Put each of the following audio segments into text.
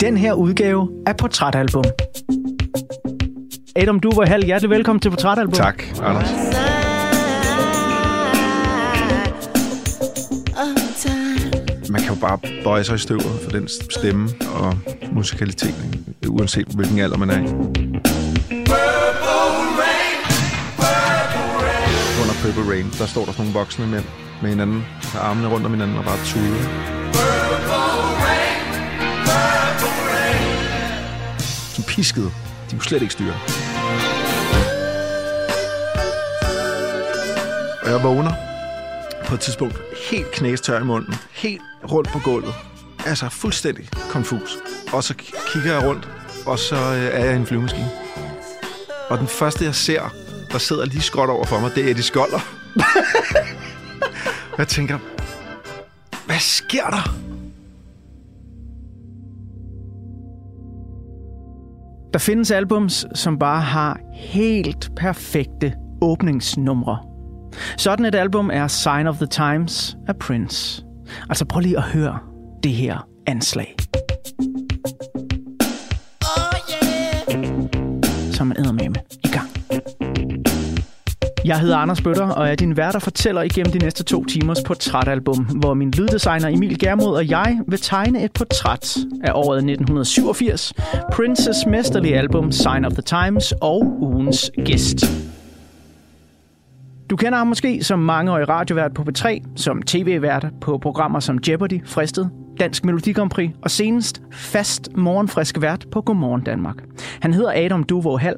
den her udgave af Portrætalbum. Adam Duverhal, hjertelig velkommen til Portrætalbum. Tak, Anders. Man kan jo bare bøje sig i støvet for den stemme og musikalitet, uanset hvilken alder man er i. Under Purple Rain, der står der sådan nogle voksne mænd med hinanden, der armene rundt om hinanden og bare tuder. Piskede. De kunne slet ikke styre. Og jeg vågner på et tidspunkt helt knæstør i munden, helt rundt på gulvet. Altså fuldstændig konfus. Og så kigger jeg rundt, og så øh, er jeg i en flyvemaskine. Og den første, jeg ser, der sidder lige skråt over for mig, det er Eddie Skolder. jeg tænker, hvad sker der? Der findes albums, som bare har helt perfekte åbningsnumre. Sådan et album er Sign of the Times af Prince. Altså prøv lige at høre det her anslag. Jeg hedder Anders Bøtter, og er din vært og fortæller igennem de næste to timers portrætalbum, hvor min lyddesigner Emil Germod og jeg vil tegne et portræt af året 1987, Princes mesterlige album Sign of the Times og ugens gæst. Du kender ham måske som mangeårig radiovært på P3, som tv-vært på programmer som Jeopardy, Fristet, Dansk Melodi Grand Prix og senest fast morgenfrisk vært på Godmorgen Danmark. Han hedder Adam Duvo Hall,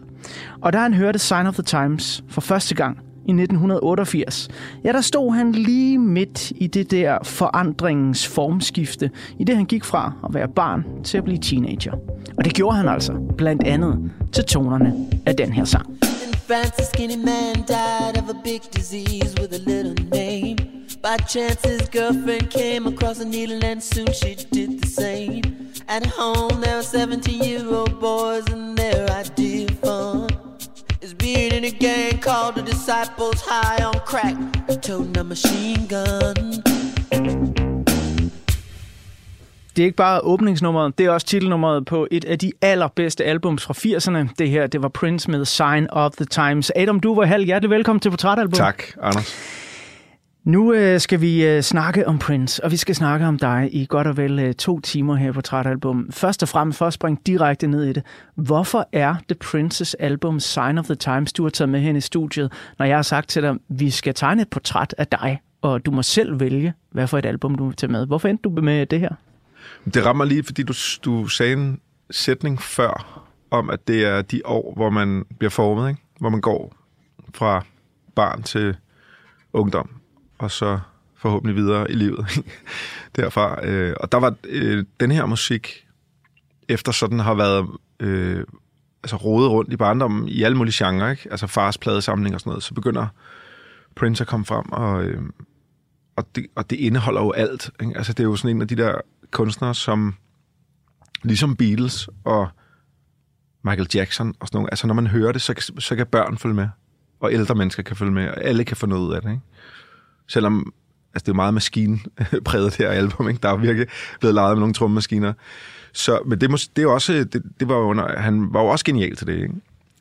og da han hørte Sign of the Times for første gang i 1988, ja, der stod han lige midt i det der forandringens formskifte, i det han gik fra at være barn til at blive teenager. Og det gjorde han altså, blandt andet til tonerne af den her sang. Francis skinny man died of a big disease with a little name. By chance, his girlfriend came across a needle, and soon she did the same. At home, there were 17 year old boys, and their idea of fun is being in a gang called the Disciples High on Crack, toting a machine gun. Det er ikke bare åbningsnummeret, det er også titelnummeret på et af de allerbedste albums fra 80'erne. Det her, det var Prince med Sign of the Times. Adam Duverhal, hjertelig velkommen til Portrætalbum. Tak, Anders. Nu øh, skal vi øh, snakke om Prince, og vi skal snakke om dig i godt og vel øh, to timer her på Portrætalbum. Først og fremmest, for at springe direkte ned i det. Hvorfor er The Princes album Sign of the Times, du har taget med hen i studiet, når jeg har sagt til dig, vi skal tegne et portræt af dig, og du må selv vælge, hvad for et album du vil tage med. Hvorfor endte du med det her? Det rammer lige, fordi du, du sagde en sætning før, om at det er de år, hvor man bliver formet, ikke? hvor man går fra barn til ungdom, og så forhåbentlig videre i livet derfra. Øh, og der var øh, den her musik, efter sådan har været øh, altså rodet rundt i barndommen i alle mulige genrer, ikke? altså fars pladesamling og sådan noget, så begynder Prince at komme frem, og, øh, og, det, og det indeholder jo alt. Ikke? Altså det er jo sådan en af de der kunstnere, som ligesom Beatles og Michael Jackson og sådan noget, altså når man hører det, så, så kan børn følge med, og ældre mennesker kan følge med, og alle kan få noget ud af det, ikke? Selvom altså det er meget maskinpræget her album, ikke? Der er virkelig blevet leget med nogle trommemaskiner. Så, men det, det, er også, det, det var under, han var jo også genial til det, ikke?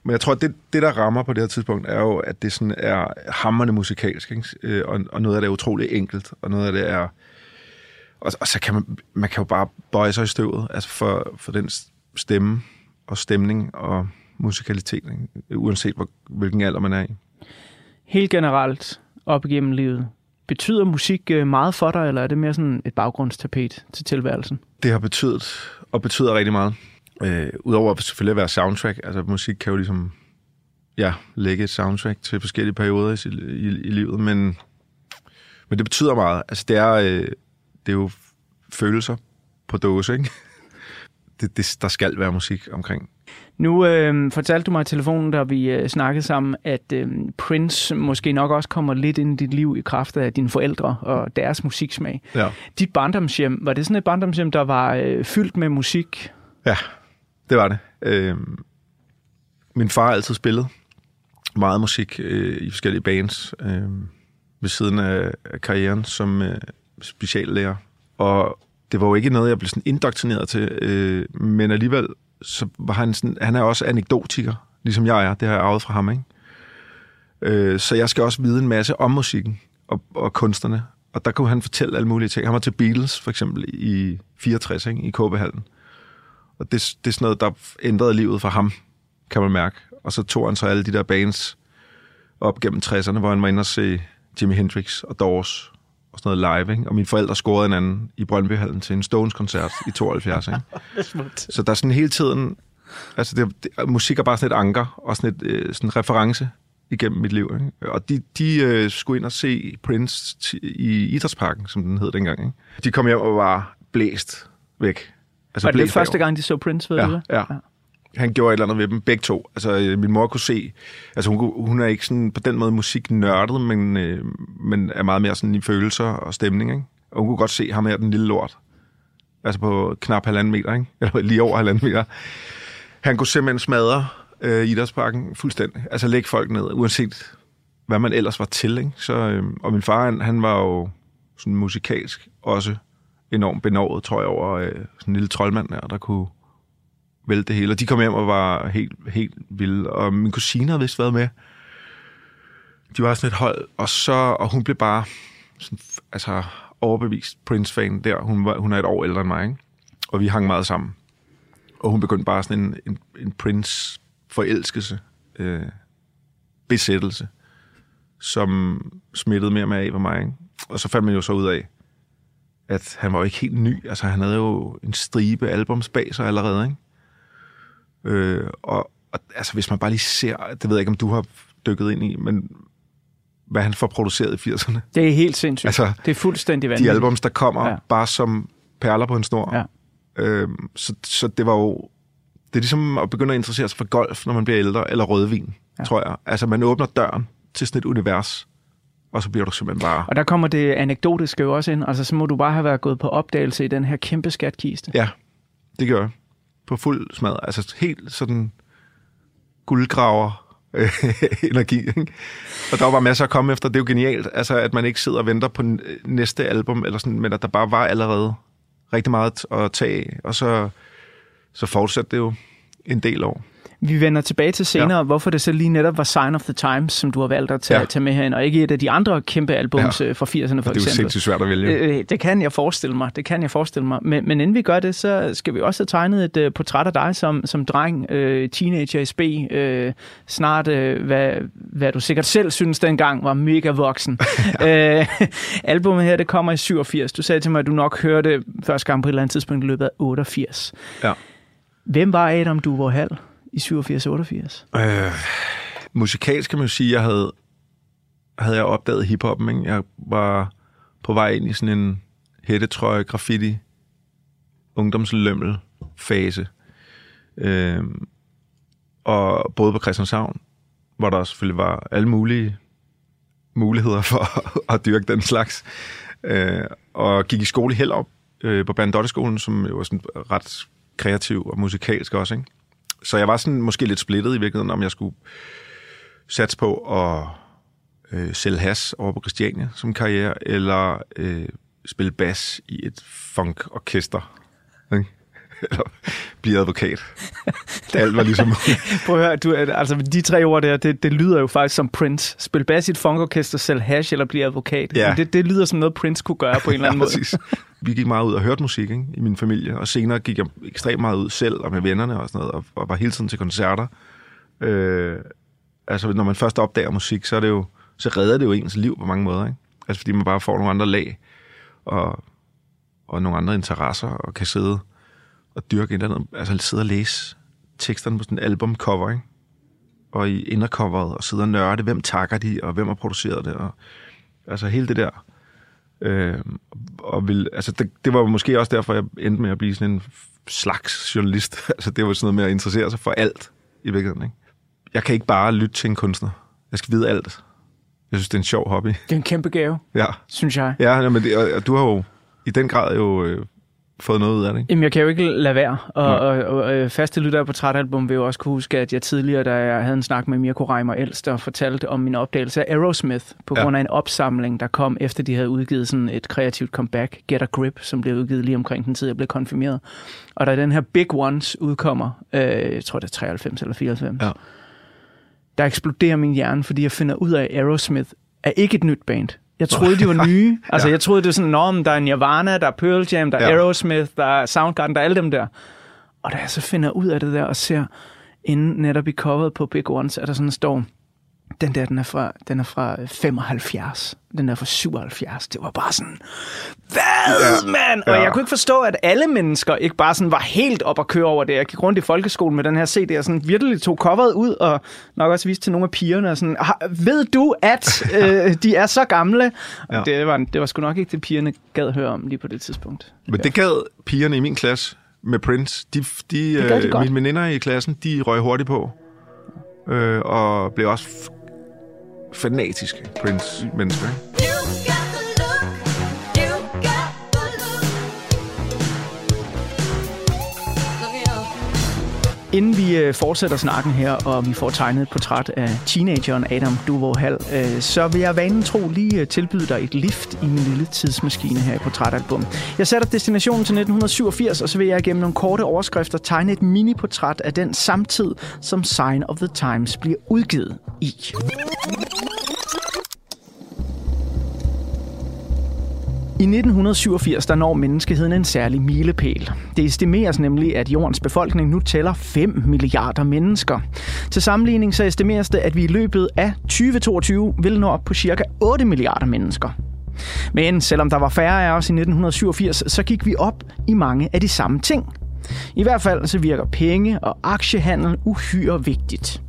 Men jeg tror, at det, det, der rammer på det her tidspunkt, er jo, at det sådan er hammerne musikalsk, ikke? Øh, og, og noget af det er utrolig enkelt, og noget af det er og, og så kan man, man kan jo bare bøje sig i støvet, altså for, for den stemme og stemning og musikalitet, ikke? uanset hvor, hvilken alder man er i. Helt generelt op igennem livet, betyder musik øh, meget for dig, eller er det mere sådan et baggrundstapet til tilværelsen? Det har betydet, og betyder rigtig meget. Øh, Udover at selvfølgelig at være soundtrack, altså musik kan jo ligesom ja, lægge et soundtrack til forskellige perioder i, i, i livet, men, men det betyder meget. Altså det er, øh, det er jo følelser på dåse, ikke? Det, det, der skal være musik omkring. Nu øh, fortalte du mig i telefonen, da vi øh, snakkede sammen, at øh, Prince måske nok også kommer lidt ind i dit liv i kraft af dine forældre og deres musiksmag. Ja. Dit barndomshjem, var det sådan et barndomshjem, der var øh, fyldt med musik? Ja, det var det. Øh, min far altid spillet meget musik øh, i forskellige bands øh, ved siden af, af karrieren som, øh, speciallærer. Og det var jo ikke noget, jeg blev sådan indoktrineret til, øh, men alligevel, så var han sådan, han er også anekdotiker, ligesom jeg er, det har jeg arvet fra ham, ikke? Øh, så jeg skal også vide en masse om musikken og, og kunstnerne, og der kunne han fortælle alle mulige ting. Han var til Beatles, for eksempel, i 64, ikke? i KB-hallen. Og det, det er sådan noget, der ændrede livet for ham, kan man mærke. Og så tog han så alle de der bands op gennem 60'erne, hvor han var inde og se Jimi Hendrix og Doors og sådan noget live. Ikke? Og mine forældre scorede en anden i Brøndbyhallen til en Stones-koncert i 72. Ikke? så der er sådan hele tiden... Altså, det, det, musik er bare sådan et anker og sådan et øh, sådan reference igennem mit liv. Ikke? Og de, de øh, skulle ind og se Prince i Idrætsparken, som den hed dengang. Ikke? De kom hjem og var blæst væk. Altså, var det, det første gang, de så Prince, ved ja, du det? Ja, ja. Han gjorde et eller andet ved dem, begge to. Altså, øh, min mor kunne se... Altså, hun, hun er ikke sådan på den måde musiknørdet, men, øh, men er meget mere sådan i følelser og stemning, ikke? Og hun kunne godt se ham her, den lille lort. Altså på knap halvanden meter, ikke? Eller lige over halvanden meter. Han kunne simpelthen smadre øh, idrætsparken fuldstændig. Altså lægge folk ned, uanset hvad man ellers var til. Ikke? Så, øh, og min far, han, han var jo sådan musikalsk også enormt benovet, tror jeg, over øh, sådan en lille troldmand der, der kunne vælte det hele. Og de kom hjem og var helt, helt vilde. Og min kusine havde vist været med. De var sådan et hold, og så og hun blev bare sådan, altså, overbevist Prince-fan der. Hun, var, hun er et år ældre end mig, ikke? og vi hang meget sammen. Og hun begyndte bare sådan en, en, en Prince forelskelse, øh, besættelse, som smittede mere med af på mig. Ikke? Og så fandt man jo så ud af, at han var jo ikke helt ny. Altså, han havde jo en stribe albums bag sig allerede, ikke? Øh, og, og altså, hvis man bare lige ser, det ved jeg ikke, om du har dykket ind i, men hvad han får produceret i 80'erne. Det er helt sindssygt. Altså, det er fuldstændig vanvittigt. De albums, der kommer ja. bare som perler på en snor. Ja. Øh, så, så det var jo det er ligesom at begynde at interessere sig for golf, når man bliver ældre, eller rødvin, ja. tror jeg. Altså, man åbner døren til sådan et univers, og så bliver du simpelthen bare... Og der kommer det anekdotiske jo også ind. Altså, så må du bare have været gået på opdagelse i den her kæmpe skatkiste. Ja, det gør jeg. På fuld smad. Altså, helt sådan guldgraver øh, energi. Ikke? Og der var bare masser at komme efter. Det er jo genialt, altså, at man ikke sidder og venter på næste album, eller sådan, men at der bare var allerede rigtig meget at tage og så så fortsatte det jo en del år. Vi vender tilbage til senere, ja. hvorfor det så lige netop var Sign of the Times, som du har valgt at tage, ja. tage med herinde, og ikke et af de andre kæmpe albums ja. Øh, fra 80'erne for eksempel. Det er jo sindssygt svært at vælge. Øh, øh, det kan jeg forestille mig, det kan jeg forestille mig. Men, men inden vi gør det, så skal vi også have tegnet et uh, portræt af dig som, som dreng, uh, teenager i SB, uh, snart, uh, hvad, hvad du sikkert selv synes dengang var mega voksen. ja. uh, albumet her, det kommer i 87. Du sagde til mig, at du nok hørte første gang på et eller andet tidspunkt i løbet af 88. Ja. Hvem var Adam Duvour Hall i 87-88? Øh, musikalsk kan man jo sige, jeg havde, havde jeg opdaget hiphoppen. Ikke? Jeg var på vej ind i sådan en hættetrøje, graffiti, ungdomslømmel fase. Øh, og både på Christianshavn, hvor der selvfølgelig var alle mulige muligheder for at dyrke den slags. Øh, og gik i skole i Hellerup øh, på Bandotte-skolen, som jo var sådan ret kreativ og musikalsk også, ikke? Så jeg var sådan måske lidt splittet i virkeligheden, om jeg skulle satse på at øh, sælge has over på Christiania som karriere, eller øh, spille bas i et funkorkester eller blive advokat. Alt var ligesom... Prøv at høre, du, altså de tre ord der, det, det lyder jo faktisk som Prince. Spil bas i et funkorkester, sælg hash eller blive advokat. Ja. Det, det lyder som noget, Prince kunne gøre på en eller anden ja, måde. Præcis. Vi gik meget ud og hørte musik ikke, i min familie, og senere gik jeg ekstremt meget ud selv og med vennerne og sådan noget, og, og var hele tiden til koncerter. Øh, altså, når man først opdager musik, så, er det jo, så redder det jo ens liv på mange måder. Ikke? Altså, fordi man bare får nogle andre lag og, og nogle andre interesser og kan sidde at dyrke et eller andet, altså sidde og læse teksterne på sådan en albumcover, ikke? og i indercoveret, og sidde og nørde, hvem takker de, og hvem har produceret det, og altså hele det der. Øh, og vil, altså det, det var måske også derfor, jeg endte med at blive sådan en slags journalist. altså det var sådan noget med at interessere sig for alt i virkeligheden. Ikke? Jeg kan ikke bare lytte til en kunstner. Jeg skal vide alt. Jeg synes, det er en sjov hobby. Det er en kæmpe gave, ja. synes jeg. Ja, men det, og, og du har jo i den grad jo øh, fået noget ud af det. Ikke? Jamen, jeg kan jo ikke lade være. Og, og, og, og øh, faste lyttere på Trætalbum vil jo også kunne huske, at jeg tidligere, da jeg havde en snak med Mirko Reimer Elster, fortalte om min opdagelse af Aerosmith på Ja. grund af en opsamling, der kom efter de havde udgivet sådan et kreativt comeback, Get a Grip, som blev udgivet lige omkring den tid, jeg blev konfirmeret. Og da den her Big Ones udkommer, øh, jeg tror det er 93 eller 94, Ja. der eksploderer min hjerne, fordi jeg finder ud af, at Aerosmith er ikke et nyt band. Jeg troede, de var nye. Altså, Ja. jeg troede, det var sådan, Nå, men der er Nirvana, der er Pearl Jam, der er Ja. Aerosmith, der er Soundgarden, der er alle dem der. Og da jeg så finder ud af det der og ser inde netop i coveret på Big Ones, at der sådan står, den der, den er fra, den er fra 75. Den er fra 77. Det var bare sådan, hvad, ja. mand? Og Ja. jeg kunne ikke forstå, at alle mennesker ikke bare sådan var helt op at køre over det. Jeg gik rundt i folkeskolen med den her CD, og sådan virkelig tog coveret ud, og nok også viste til nogle af pigerne, og sådan, "Har- ved du, at øh, de er så gamle? Ja. Det, var, det var sgu nok ikke det, pigerne gad høre om lige på det tidspunkt. Men det gad pigerne i min klasse med Prince. De, de, Det de øh, mine veninder i klassen, de røg hurtigt på. Øh, og blev også fanatisk fanatiske Prince-mennesker. Ikke? Inden vi øh, fortsætter snakken her, og vi får tegnet et portræt af teenageren Adam Duvå Hall, øh, så vil jeg vanen tro lige øh, tilbyde dig et lift i min lille tidsmaskine her i Portrætalbum. Jeg sætter destinationen til 1987, og så vil jeg gennem nogle korte overskrifter tegne et mini-portræt af den samtid, som Sign of the Times bliver udgivet i. I 1987 der når menneskeheden en særlig milepæl. Det estimeres nemlig, at jordens befolkning nu tæller 5 milliarder mennesker. Til sammenligning så estimeres det, at vi i løbet af 2022 vil nå op på cirka 8 milliarder mennesker. Men selvom der var færre af os i 1987, så gik vi op i mange af de samme ting. I hvert fald så virker penge og aktiehandel uhyre vigtigt.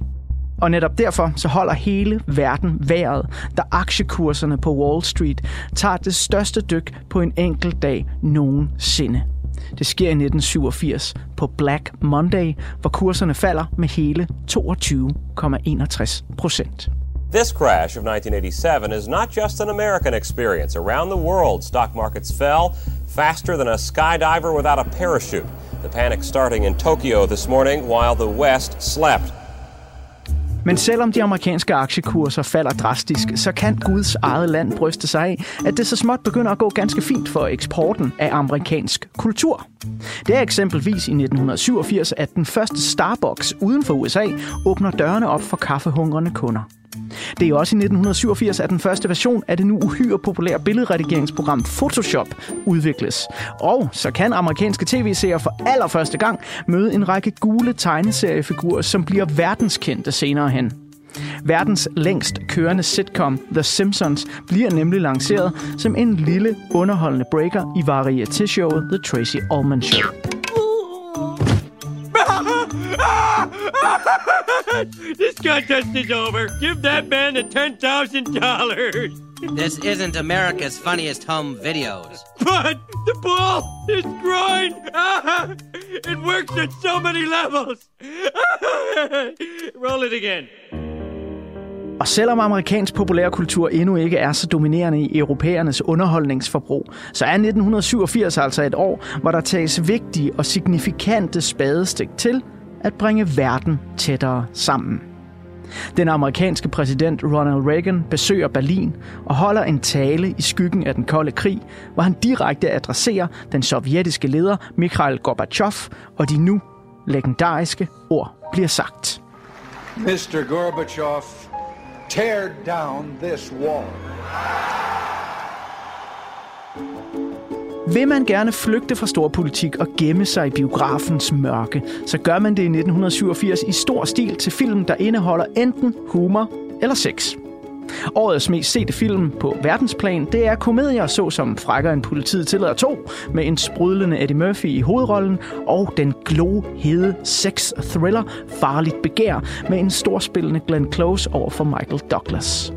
Og netop derfor så holder hele verden vejret, da aktiekurserne på Wall Street tager det største dyk på en enkelt dag nogensinde. Det sker i 1987 på Black Monday, hvor kurserne falder med hele 22,61 procent. This crash of 1987 is not just an American experience. Around the world, stock markets fell faster than a skydiver without a parachute. The panic starting in Tokyo this morning while the West slept. Men selvom de amerikanske aktiekurser falder drastisk, så kan Guds eget land bryste sig af, at det så småt begynder at gå ganske fint for eksporten af amerikansk kultur. Det er eksempelvis i 1987, at den første Starbucks uden for USA åbner dørene op for kaffehungrende kunder. Det er også i 1987, at den første version af det nu uhyre populære billedredigeringsprogram Photoshop udvikles. Og så kan amerikanske tv-serier for allerførste gang møde en række gule tegneseriefigurer, som bliver verdenskendte senere hen. Verdens længst kørende sitcom The Simpsons bliver nemlig lanceret som en lille underholdende breaker i varieté-showet The Tracy Ullman Show. This contest is over. Give that man the $10,000. This isn't America's funniest home videos. But the ball is groin. It works at so many levels. Roll it again. Og selvom amerikansk populærkultur endnu ikke er så dominerende i europæernes underholdningsforbrug, så er 1987 altså et år, hvor der tages vigtige og signifikante spadestik til at bringe verden tættere sammen. Den amerikanske præsident Ronald Reagan besøger Berlin og holder en tale i skyggen af den kolde krig, hvor han direkte adresserer den sovjetiske leder Mikhail Gorbachev, og de nu legendariske ord bliver sagt. Mr. Gorbachev, tear down this wall. Vil man gerne flygte fra storpolitik og gemme sig i biografens mørke, så gør man det i 1987 i stor stil til film, der indeholder enten humor eller sex. Årets mest sete film på verdensplan, det er komedier såsom Frækker en politiet tillader 2, med en sprudlende Eddie Murphy i hovedrollen, og den glohede sex-thriller Farligt Begær, med en storspillende Glenn Close over for Michael Douglas.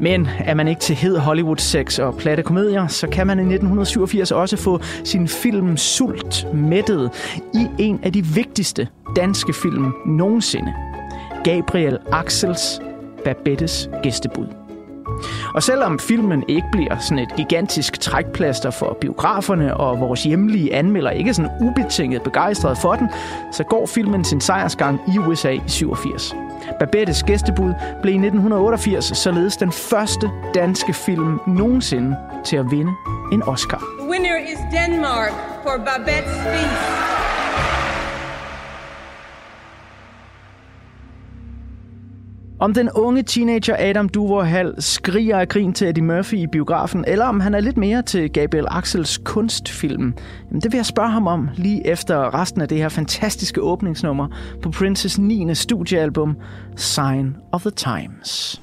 Men er man ikke til hed Hollywood-sex og platte komedier, så kan man i 1987 også få sin film Sult mættet i en af de vigtigste danske film nogensinde. Gabriel Axels Babettes gæstebud. Og selvom filmen ikke bliver sådan et gigantisk trækplaster for biograferne, og vores hjemlige anmelder ikke er sådan ubetinget begejstret for den, så går filmen sin sejrsgang i USA i 87. Babettes gæstebud blev i 1988 således den første danske film nogensinde til at vinde en Oscar. Winner is Denmark for Babette's Feast. Om den unge teenager Adam Duvorhal skriger af grin til Eddie Murphy i biografen, eller om han er lidt mere til Gabriel Axels kunstfilm, jamen det vil jeg spørge ham om lige efter resten af det her fantastiske åbningsnummer på Princes 9. studiealbum Sign of the Times.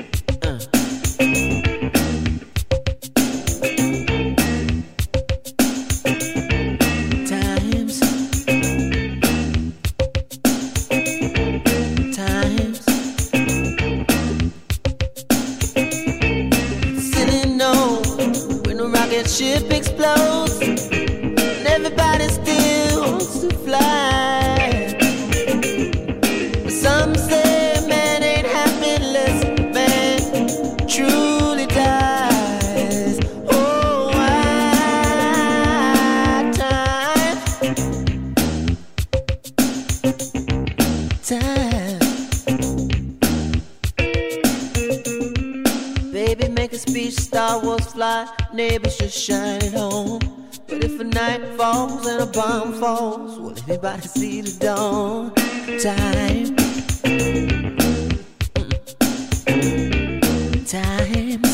Everybody still wants to fly. Some say man ain't man truly dies. Oh, why time? Time. Baby, make a speech, Star Wars fly, neighbors just shine it home. But if a night falls and a bomb falls, will anybody see the dawn? Time. Times.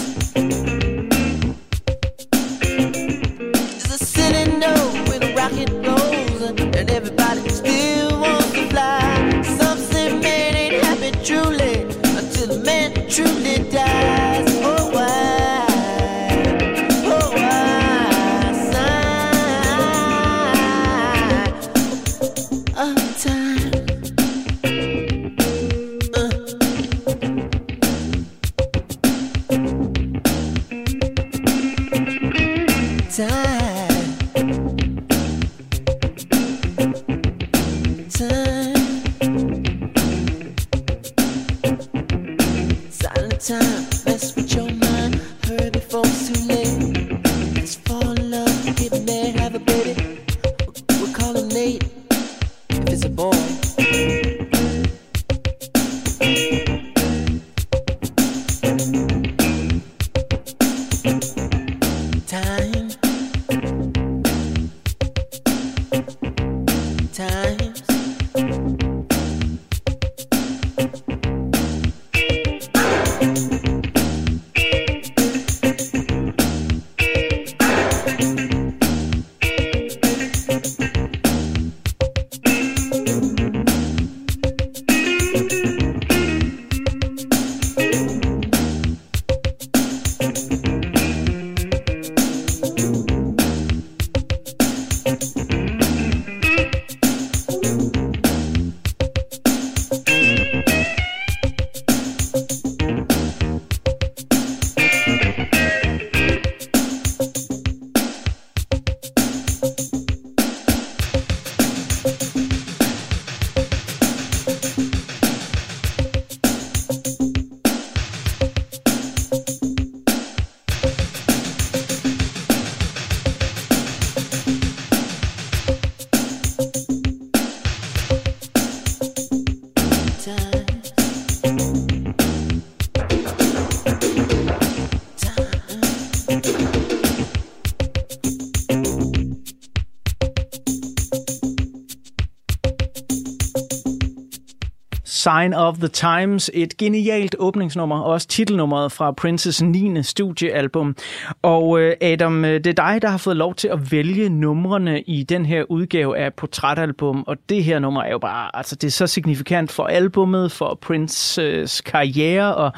Sign of the Times. Et genialt åbningsnummer, og også titelnummeret fra Princes 9. studiealbum. Og øh, Adam, øh, det er dig, der har fået lov til at vælge numrene i den her udgave af portrætalbum, og det her nummer er jo bare, altså det er så signifikant for albummet, for Princes øh, karriere, og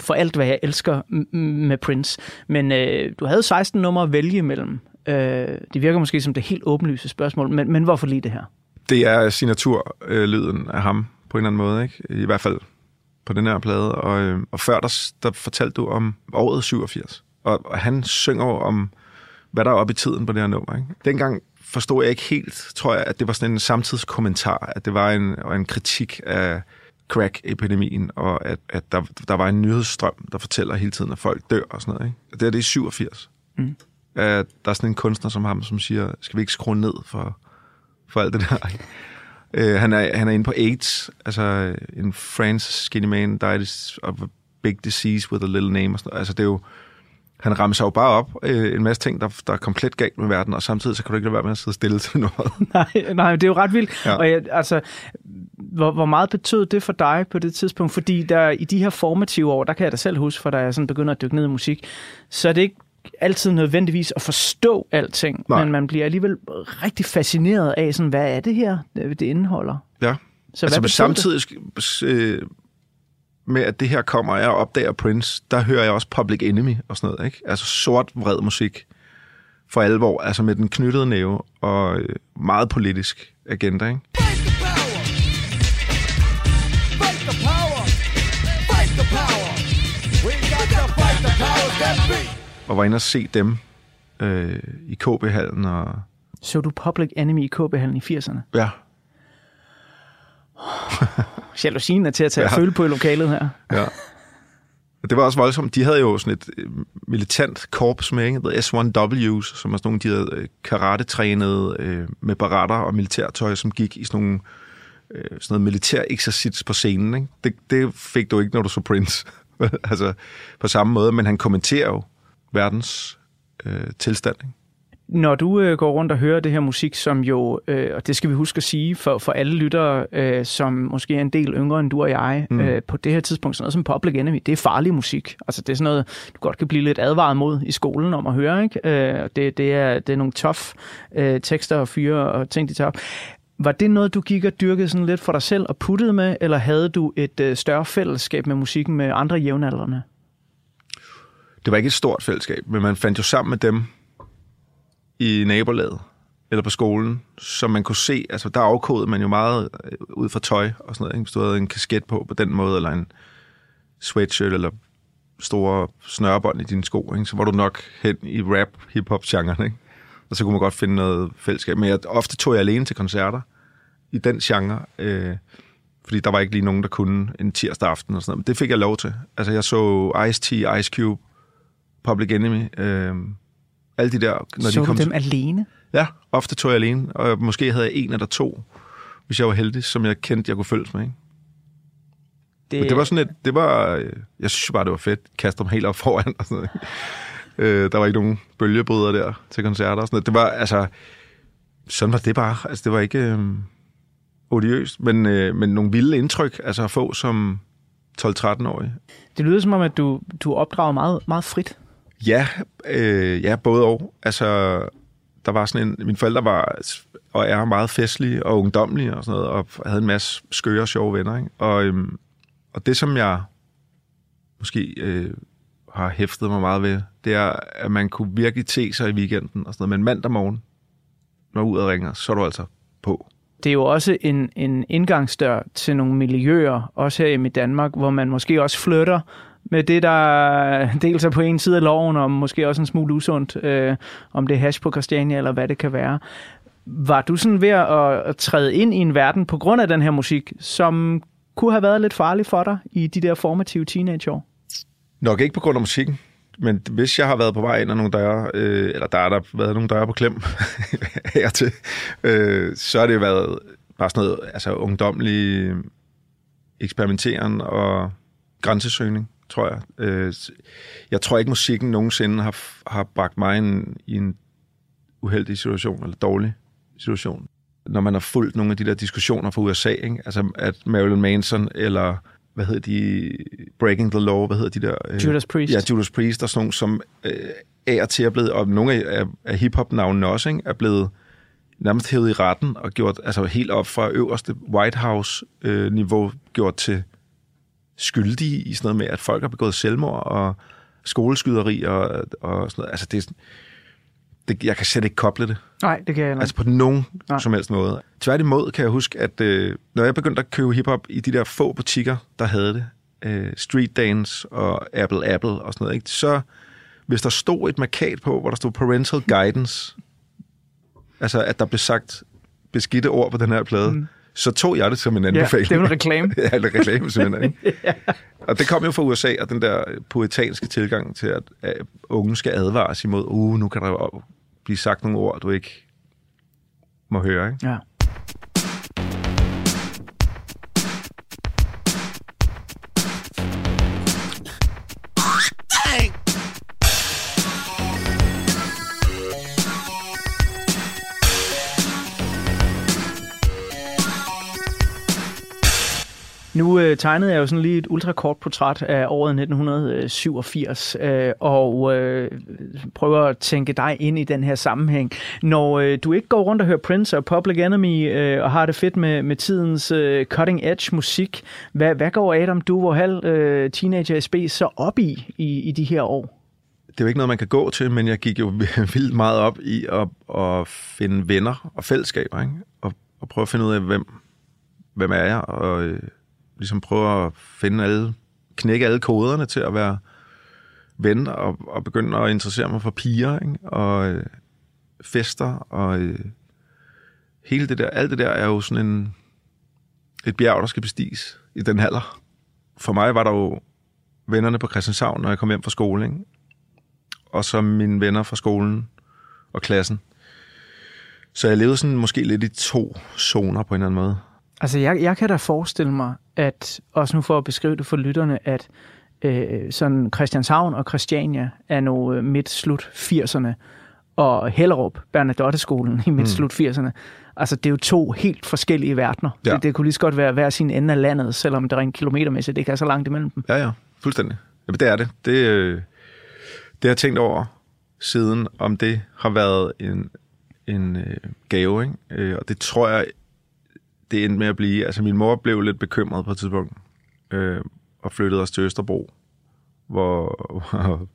for alt, hvad jeg elsker med Prince. Men øh, du havde 16 numre at vælge imellem. Øh, det virker måske som det helt åbenlyse spørgsmål, men, men hvorfor lige det her? Det er signaturlyden af ham på en eller anden måde, ikke? I hvert fald på den her plade. Og, øh, og før der, der fortalte du om året 87. Og, og han synger om, hvad der er oppe i tiden på det her nummer. Ikke? Dengang forstod jeg ikke helt, tror jeg, at det var sådan en samtidskommentar, at det var en, og en kritik af crack-epidemien, og at, at der, der var en nyhedsstrøm, der fortæller hele tiden, at folk dør og sådan noget. Ikke? Og det er det i 87. Mm. At der er sådan en kunstner som ham, som siger, skal vi ikke skrue ned for, for alt det der? ikke? Øh, han, er, han er inde på AIDS, altså en France skinny man died of a big disease with a little name. Og sådan noget. Altså det er jo, han rammer sig jo bare op øh, en masse ting, der, der er komplet galt med verden, og samtidig så kan du ikke lade være med at sidde stille til noget. nej, nej, det er jo ret vildt. Ja. Ja. Og jeg, altså, hvor, hvor meget betød det for dig på det tidspunkt? Fordi der, i de her formative år, der kan jeg da selv huske, for da jeg sådan begynder at dykke ned i musik, så er det ikke altid nødvendigvis at forstå alting, Nej. men man bliver alligevel rigtig fascineret af, sådan, hvad er det her, det indeholder? Ja. Så altså hvad betød det? samtidig øh, med, at det her kommer, og jeg opdager Prince, der hører jeg også Public Enemy og sådan noget, ikke? Altså sort, vred musik for alvor, altså med den knyttede næve og øh, meget politisk agenda, ikke? Og var inde og se dem øh, i KB-hallen, og Så du Public Enemy i KB-hallen i 80'erne? ja, Jalousien er til at tage Ja. føle på i lokalet her. Ja. Det var også voldsomt. De havde jo sådan et øh, militant korps med, ikke? The S1Ws, som er sådan nogle, de havde øh, karate-trænet øh, med baratter og militærtøj, som gik i sådan nogle øh, sådan noget militær eksercits på scenen. Ikke? Det, det fik du ikke, når du så Prince. altså på samme måde, men han kommenterer jo verdens øh, tilstand. Ikke? Når du øh, går rundt og hører det her musik, som jo, øh, og det skal vi huske at sige for, for alle lyttere, øh, som måske er en del yngre end du og jeg, mm. øh, på det her tidspunkt, sådan noget som Public Enemy, det er farlig musik. Altså det er sådan noget, du godt kan blive lidt advaret mod i skolen om at høre. Ikke? Øh, det, det, er, det er nogle tough øh, tekster og fyre og ting, de tager op. Var det noget, du gik og dyrkede sådan lidt for dig selv og puttede med, eller havde du et øh, større fællesskab med musikken med andre jævnaldrende? Det var ikke et stort fællesskab, men man fandt jo sammen med dem i nabolaget eller på skolen, som man kunne se, altså der afkodede man jo meget øh, ud fra tøj og sådan noget, ikke? hvis du havde en kasket på på den måde, eller en sweatshirt, eller store snørebånd i dine sko, ikke? så var du nok hen i rap, hip-hop genren, ikke? og så kunne man godt finde noget fællesskab. Men jeg, ofte tog jeg alene til koncerter i den genre, øh, fordi der var ikke lige nogen, der kunne en tirsdag aften og sådan noget. Men det fik jeg lov til. Altså jeg så Ice-T, Ice Cube, Public Enemy, øh, alle de der... Når så de kom du dem til- alene? Ja, ofte tog jeg alene, og måske havde jeg en eller to, hvis jeg var heldig, som jeg kendte, jeg kunne følges med. Ikke? Det, Men det var sådan et, det var, øh, jeg synes bare, det var fedt. Kaste dem helt op foran og sådan noget. Øh, der var ikke nogen bølgebryder der til koncerter og sådan noget. Det var, altså, sådan var det bare. Altså, det var ikke øh, odiøst, men, øh, men nogle vilde indtryk, altså at få som 12-13-årig. Det lyder som om, at du, du opdrager meget, meget frit. Ja, øh, ja, både og. Altså, der var sådan en, mine forældre var og er meget festlige og ungdomlige og sådan noget, og havde en masse skøre og sjove venner. Ikke? Og, øhm, og det, som jeg måske øh, har hæftet mig meget ved, det er, at man kunne virkelig te sig i weekenden og sådan noget. Men mandag morgen, når ud og ringer, så er du altså på. Det er jo også en, en indgangsdør til nogle miljøer, også her i Danmark, hvor man måske også flytter med det, der dels er på en side af loven, og måske også en smule usundt, øh, om det er hash på Christiania, eller hvad det kan være. Var du sådan ved at, at træde ind i en verden på grund af den her musik, som kunne have været lidt farlig for dig i de der formative teenageår? Nok ikke på grund af musikken, men hvis jeg har været på vej ind af nogle døre, øh, eller der har der været nogle døre på klem hertil, øh, så har det været bare sådan noget altså ungdomlig eksperimenteren og grænsesøgning, tror jeg. Øh, jeg tror ikke, musikken nogensinde har, har bragt mig ind i en uheldig situation, eller dårlig situation. når man har fulgt nogle af de der diskussioner fra USA, ikke? altså at Marilyn Manson eller hvad hedder de, Breaking the Law, hvad hedder de der? øh, Judas Priest. Ja, Judas Priest, og sådan nogle, som øh, af og til er blevet, og nogle af, af, af hiphop-navnene også, ikke? er blevet nærmest hævet i retten og gjort, altså helt op fra øverste White House-niveau, øh, gjort til skyldige i sådan noget med, at folk har begået selvmord og skoleskyderi og, og sådan noget. Altså det, det, jeg kan slet ikke koble det. Nej, det kan jeg heller Altså på nogen. Nej. som helst måde. Tværtimod kan jeg huske, at øh, når jeg begyndte at købe hiphop i de der få butikker, der havde det, øh, Street Dance og Apple Apple og sådan noget, ikke? så hvis der stod et markat på, hvor der stod Parental Guidance, altså at der blev sagt beskidte ord på den her plade, mm. Så tog jeg det som en Ja, anbefaling. det er jo en reklame. ja, en reklame simpelthen. Ikke? ja. Og det kom jo fra USA, og den der poetanske tilgang til, at, at unge skal advares imod, uh, nu kan der jo blive sagt nogle ord, du ikke må høre. Ikke? Ja. Nu øh, tegnede jeg jo sådan lige et ultrakort portræt af året 1987, øh, og øh, prøver at tænke dig ind i den her sammenhæng. Når øh, du ikke går rundt og hører Prince og Public Enemy øh, og har det fedt med, med tidens øh, cutting edge musik, hvad, hvad går Adam Duvo Hall, øh, Teenager SB, så op i, i i de her år? Det er jo ikke noget, man kan gå til, men jeg gik jo vildt meget op i at, at finde venner og fællesskaber, ikke? Og, og prøve at finde ud af, hvem, hvem er jeg, og øh, ligesom prøve at finde alle, knække alle koderne til at være ven, og, og begynde at interessere mig for piger, ikke? Og øh, fester, og øh, hele det der, alt det der er jo sådan en, et bjerg, der skal bestiges i den alder. For mig var der jo vennerne på Christianshavn, når jeg kom hjem fra skole, ikke? og så mine venner fra skolen og klassen. Så jeg levede sådan måske lidt i to zoner på en eller anden måde. Altså, jeg, jeg kan da forestille mig, at, også nu for at beskrive det for lytterne, at øh, sådan Christianshavn og Christiania er nu øh, midt-slut 80'erne, og Hellerup, Bernadotteskolen i midt-slut 80'erne, altså det er jo to helt forskellige verdener. Ja. Det, det kunne lige så godt være hver sin ende af landet, selvom det rent kilometermæssigt ikke er så langt imellem dem. Ja, ja, fuldstændig. Jamen, det er det. Det, øh, det har jeg tænkt over siden, om det har været en, en øh, gave, ikke? Øh, og det tror jeg, det endte med at blive. Altså, min mor blev lidt bekymret på et tidspunkt, øh, og flyttede os til Østerbro, hvor, hvor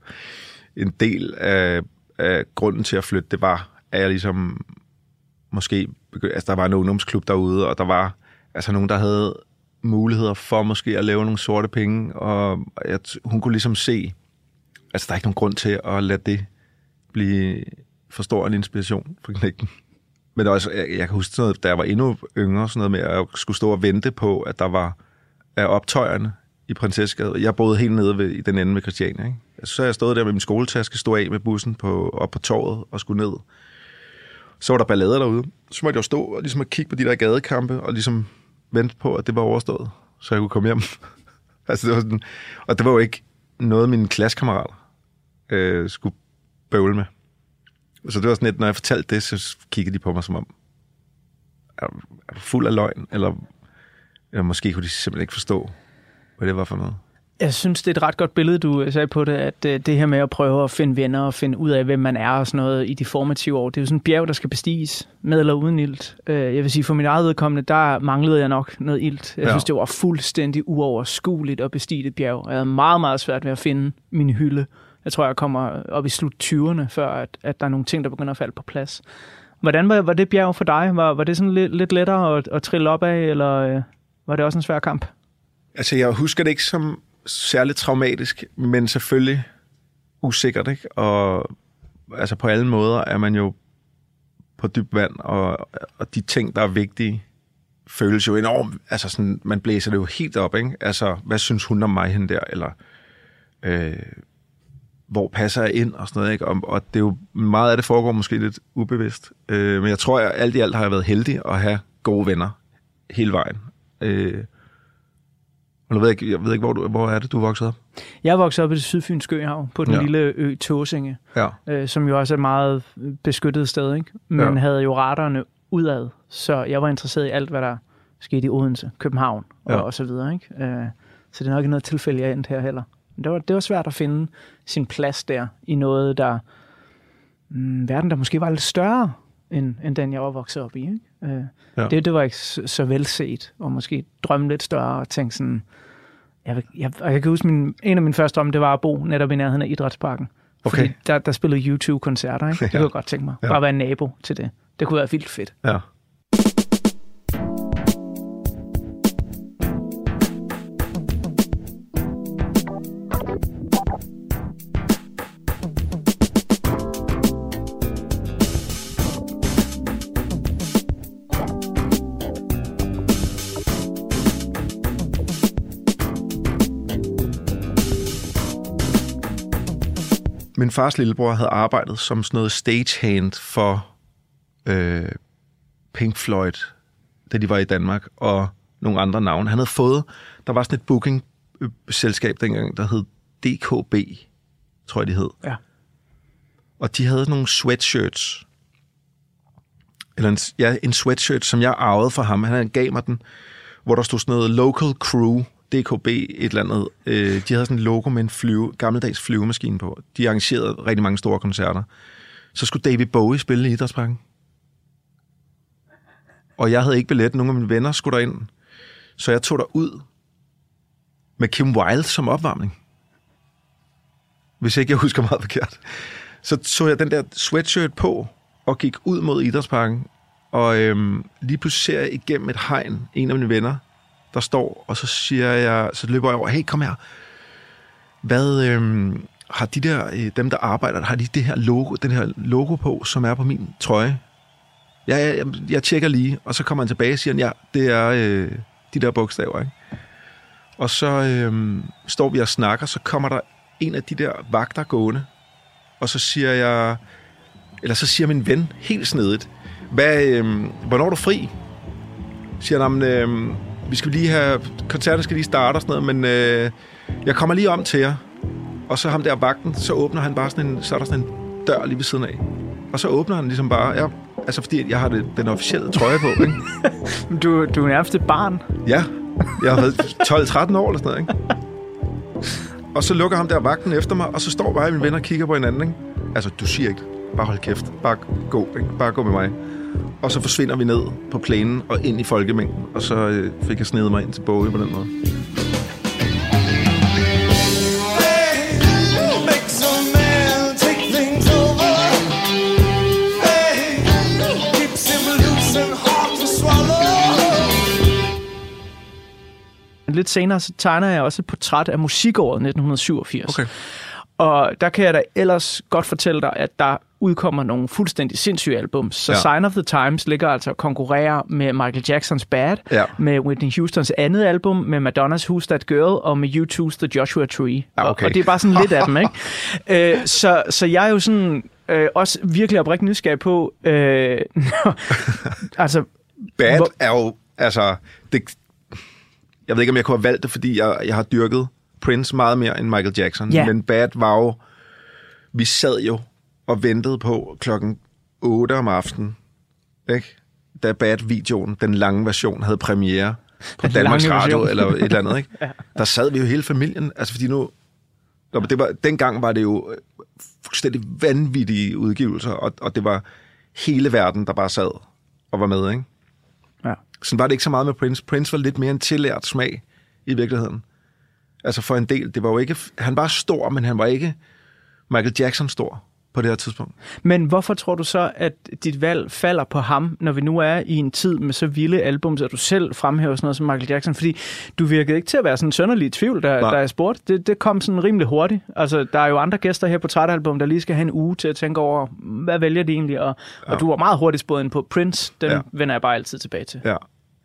en del af, af grunden til at flytte, det var, at jeg ligesom måske, begy- altså der var en ungdomsklub derude, og der var altså nogen, der havde muligheder for måske at lave nogle sorte penge, og jeg, hun kunne ligesom se, altså der er ikke nogen grund til at lade det blive for stor en inspiration for knægten. Men også, jeg, jeg kan huske sådan noget, da jeg var endnu yngre, sådan noget med, at jeg skulle stå og vente på, at der var af optøjerne i Prinsessegade. Jeg boede helt nede ved, i den ende ved Christiania. Ikke? Altså, så jeg stået der med min skoletaske, stod af med bussen på, op på torvet og skulle ned. Så var der ballade derude. Så måtte jeg jo stå og ligesom at kigge på de der gadekampe og ligesom vente på, at det var overstået, så jeg kunne komme hjem. altså, det var sådan, og det var jo ikke noget, mine klassekammerater øh, skulle bøvle med. Så det var sådan lidt, når jeg fortalte det, så kiggede de på mig som om, er, er du fuld af løgn? Eller, eller måske kunne de simpelthen ikke forstå, hvad det var for noget. Jeg synes, det er et ret godt billede, du øh, sagde på det, at øh, det her med at prøve at finde venner og finde ud af, hvem man er og sådan noget i de formative år, det er jo sådan et bjerg, der skal bestiges med eller uden ilt. Øh, Jeg vil sige, for mit eget vedkommende, der manglede jeg nok noget ilt. Jeg Ja. synes, det var fuldstændig uoverskueligt at bestige et bjerg. Jeg havde meget, meget svært ved at finde min hylde. Jeg tror, jeg kommer op i slut 20'erne, før at, at der er nogle ting, der begynder at falde på plads. Hvordan var, var det bjerg for dig? Var, var det sådan lidt, lidt lettere at, at trille op af, eller øh, var det også en svær kamp? Altså, jeg husker det ikke som særligt traumatisk, men selvfølgelig usikkert, ikke? Og altså, på alle måder er man jo på dyb vand, og, og de ting, der er vigtige, føles jo enormt, altså sådan, man blæser det jo helt op, ikke? Altså, hvad synes hun om mig hende der, eller øh, hvor passer jeg ind, og sådan noget, ikke? Og, og det er jo, meget af det foregår måske lidt ubevidst, øh, men jeg tror, at alt i alt har jeg været heldig at have gode venner hele vejen. Øh, og nu ved jeg, ikke, jeg ved ikke, hvor, du, hvor er det, du er vokset op? Jeg er vokset op i det sydfynske øhav, på den ja. Lille ø Tåsinge, Ja. øh, som jo også er et meget beskyttet sted. Ikke? Man Ja. havde jo raderne udad. Så jeg var interesseret i alt, hvad der skete i Odense, København og, Ja. og så videre. Ikke? Øh, så det er nok ikke noget tilfælde, jeg endte her heller. Men det var, det var svært at finde sin plads der i noget, der... Mm, verden, der måske var lidt større, end, end den, jeg var vokset op i. Ikke? Øh, Ja. ja. det, det var ikke så, så velset, og måske drømme lidt større og tænke sådan... Jeg, jeg, og jeg kan huske, min, en af mine første drømme, det var at bo netop i nærheden af Idrætsparken. Okay. Fordi der, der spillede YouTube-koncerter, ikke? Det kunne jeg godt tænke mig. Ja. Bare være nabo til det. Det kunne være vildt fedt. Ja. Min fars lillebror havde arbejdet som sådan noget stagehand for øh, Pink Floyd, da de var i Danmark, og nogle andre navne. Han havde fået, der var sådan et booking-selskab dengang, der hed DKB, tror jeg, de hed. Ja. Og de havde nogle sweatshirts, eller en, ja, en sweatshirt, som jeg arvede fra ham. Han gav mig den, hvor der stod sådan noget Local Crew, DKB, et eller andet. Øh, de havde sådan et logo med en flyve, gammeldags flyvemaskine på. De arrangerede rigtig mange store koncerter. Så skulle David Bowie spille i Idrætsparken. Og jeg havde ikke billet. Nogle af mine venner skulle derind. Så jeg tog der ud med Kim Wilde som opvarmning. Hvis ikke jeg husker meget forkert. Så tog jeg den der sweatshirt på og gik ud mod Idrætsparken. Og øhm, lige pludselig ser jeg igennem et hegn en af mine venner, der står, og så siger jeg, så løber jeg over, hey, kom her. Hvad øhm, har de der, øh, dem der arbejder, har de det her logo, den her logo på, som er på min trøje? Ja, ja, jeg, jeg tjekker lige, og så kommer han tilbage og siger, ja, det er øh, de der bogstaver, ikke? Og så øhm, står vi og snakker, så kommer der en af de der vagter gående, og så siger jeg, eller så siger min ven helt snedigt, hvad, øhm, hvornår er du fri? Siger han, øhm, vi skal lige have, koncerten skal lige starte og sådan noget, men øh, jeg kommer lige om til jer. Og så ham der vagten, så åbner han bare sådan en, så er der sådan en dør lige ved siden af. Og så åbner han ligesom bare, ja, altså fordi jeg har det, den officielle trøje på, ikke? Du, du er nærmest et barn. Ja, jeg har været 12-13 år eller sådan noget, ikke? Og så lukker ham der vagten efter mig, og så står bare mine venner og kigger på hinanden, ikke? Altså, du siger ikke, bare hold kæft, bare gå, ikke? Bare gå med mig. Og så forsvinder vi ned på plænen og ind i folkemængden, og så øh, fik jeg snedet mig ind til Bowie på den måde. Lidt senere så tegner jeg også et portræt af musikåret 1987. Okay. Og der kan jeg da ellers godt fortælle dig, at der udkommer nogle fuldstændig sindssyge album. Så Ja. Sign of the Times ligger altså og konkurrerer med Michael Jacksons Bad, Ja. med Whitney Houstons andet album, med Madonnas Who's That Girl, og med U2's The Joshua Tree. Ja, Og- okay. Og det er bare sådan lidt af dem, ikke? Øh, så, så jeg er jo sådan øh, også virkelig oprigtig nysgerrig på, øh, altså, Bad Hvor- er jo, altså, det, jeg ved ikke, om jeg kunne have valgt det, fordi jeg, jeg har dyrket Prince meget mere end Michael Jackson. Ja. Men Bad var jo, vi sad jo og ventede på klokken 8 om aftenen, ikke? da Bad-videoen, den lange version, havde premiere på Den Danmarks Radio version. eller et eller andet. Ikke? ja. Der sad vi jo hele familien, altså fordi nu, Nå, men det var, dengang var det jo øh, fuldstændig vanvittige udgivelser, og, og det var hele verden, der bare sad og var med, ikke? ja. Sådan var det ikke så meget med Prince. Prince var lidt mere en tillært smag i virkeligheden. Altså for en del, det var jo ikke... Han var stor, men han var ikke Michael Jackson stor på det her tidspunkt. Men hvorfor tror du så, at dit valg falder på ham, når vi nu er i en tid med så vilde album, så du selv fremhæver sådan noget som Michael Jackson? Fordi du virkede ikke til at være sådan sønderlig i tvivl, da, Nej. da jeg spurgte. Det, det kom sådan rimelig hurtigt. Altså, der er jo andre gæster her på Trætalbum, der lige skal have en uge til at tænke over, hvad vælger de egentlig? Og, ja. og du var meget hurtigt spået ind på Prince. Den ja. vender jeg bare altid tilbage til. Ja.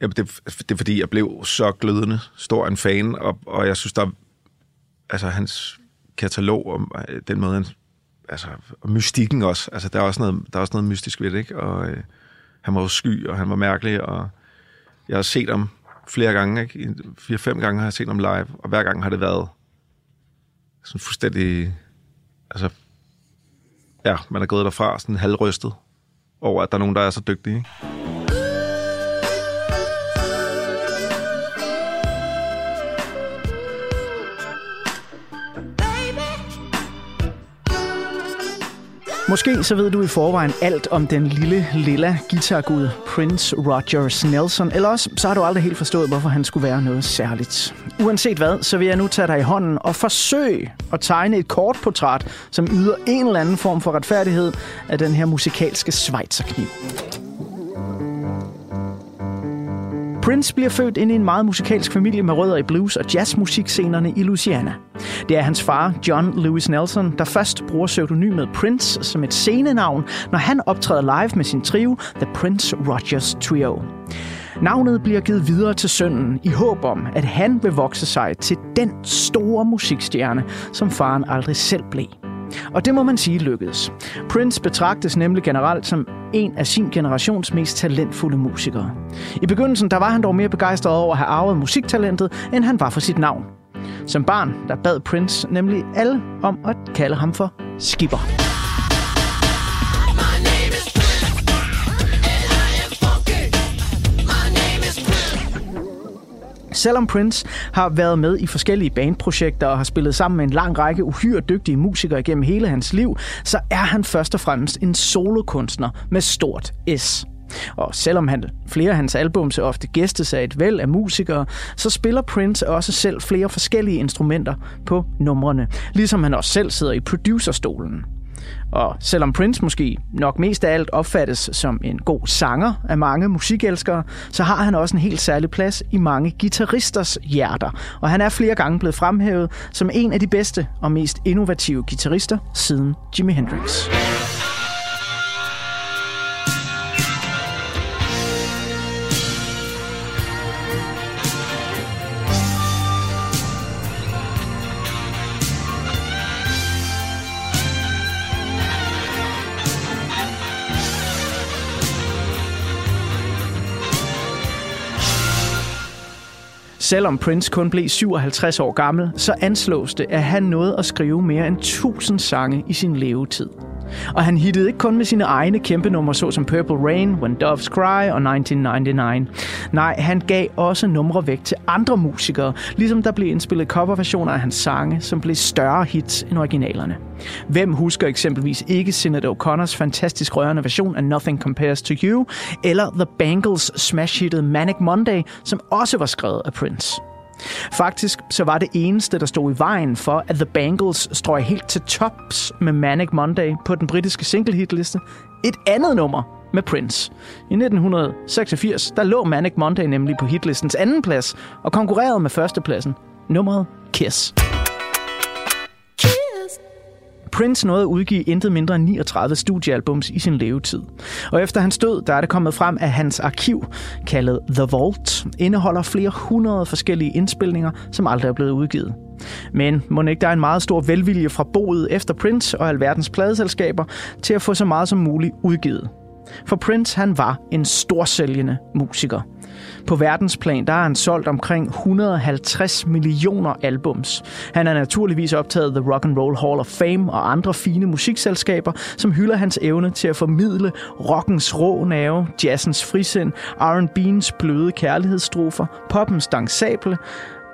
Ja, det, det er fordi, jeg blev så glødende stor en fan, og, og jeg synes, der altså hans katalog og øh, den måde, han, altså, og mystikken også, altså der er også noget, der er også noget mystisk ved det, ikke? Og øh, han var jo sky, og han var mærkelig, og jeg har set ham flere gange, ikke? En- Fire-fem gange har jeg set ham live, og hver gang har det været sådan fuldstændig, altså, ja, man er gået derfra sådan halvrystet over, at der er nogen, der er så dygtige, ikke? Måske så ved du i forvejen alt om den lille, lilla guitargud Prince Rogers Nelson, eller også så har du aldrig helt forstået, hvorfor han skulle være noget særligt. Uanset hvad, så vil jeg nu tage dig i hånden og forsøge at tegne et kort portræt, som yder en eller anden form for retfærdighed af den her musikalske Schweizerkniv. Prince bliver født ind i en meget musikalsk familie med rødder i blues- og jazzmusikscenerne i Louisiana. Det er hans far, John Lewis Nelson, der først bruger pseudonymet Prince som et scenenavn, når han optræder live med sin trio, The Prince Rogers Trio. Navnet bliver givet videre til sønnen i håb om, at han vil vokse sig til den store musikstjerne, som faren aldrig selv blev. Og det må man sige lykkedes. Prince betragtes nemlig generelt som en af sin generations mest talentfulde musikere. I begyndelsen der var han dog mere begejstret over at have arvet musiktalentet, end han var for sit navn. Som barn der bad Prince nemlig alle om at kalde ham for Skipper. Selvom Prince har været med i forskellige bandprojekter og har spillet sammen med en lang række uhyre dygtige musikere gennem hele hans liv, så er han først og fremmest en solokunstner med stort S. Og selvom han, flere af hans albums er ofte gæstes af et væld af musikere, så spiller Prince også selv flere forskellige instrumenter på numrene, ligesom han også selv sidder i producerstolen. Og selvom Prince måske nok mest af alt opfattes som en god sanger af mange musikelskere, så har han også en helt særlig plads i mange guitaristers hjerter. Og han er flere gange blevet fremhævet som en af de bedste og mest innovative guitarister siden Jimi Hendrix. Selvom Prince kun blev 57 år gammel, så anslås det, at han nåede at skrive mere end 1000 sange i sin levetid. Og han hittede ikke kun med sine egne kæmpe numre, såsom Purple Rain, When Doves Cry og 1999. Nej, han gav også numre væk til andre musikere, ligesom der blev indspillet coverversioner af hans sange, som blev større hits end originalerne. Hvem husker eksempelvis ikke Senator O'Connors fantastisk rørende version af Nothing Compares to You, eller The Bangles smash-hittet Manic Monday, som også var skrevet af Prince. Faktisk så var det eneste, der stod i vejen for, at The Bangles strøg helt til tops med Manic Monday på den britiske single-hitliste, et andet nummer med Prince. I 1986 der lå Manic Monday nemlig på hitlistens anden plads og konkurrerede med førstepladsen, nummeret Kiss. Prince nåede at udgive intet mindre end 39 studiealbums i sin levetid. Og efter hans død, der er det kommet frem, at hans arkiv, kaldet The Vault, indeholder flere hundrede forskellige indspilninger, som aldrig er blevet udgivet. Men må ikke der er en meget stor velvilje fra boet efter Prince og alverdens pladeselskaber til at få så meget som muligt udgivet. For Prince han var en storsælgende musiker. På verdensplan der har han solgt omkring 150 millioner albums. Han er naturligvis optaget The Rock and Roll Hall of Fame og andre fine musikselskaber, som hylder hans evne til at formidle rockens rå nerve, jazzens frisind, R&B'ens bløde kærlighedsstrofer, poppens dansable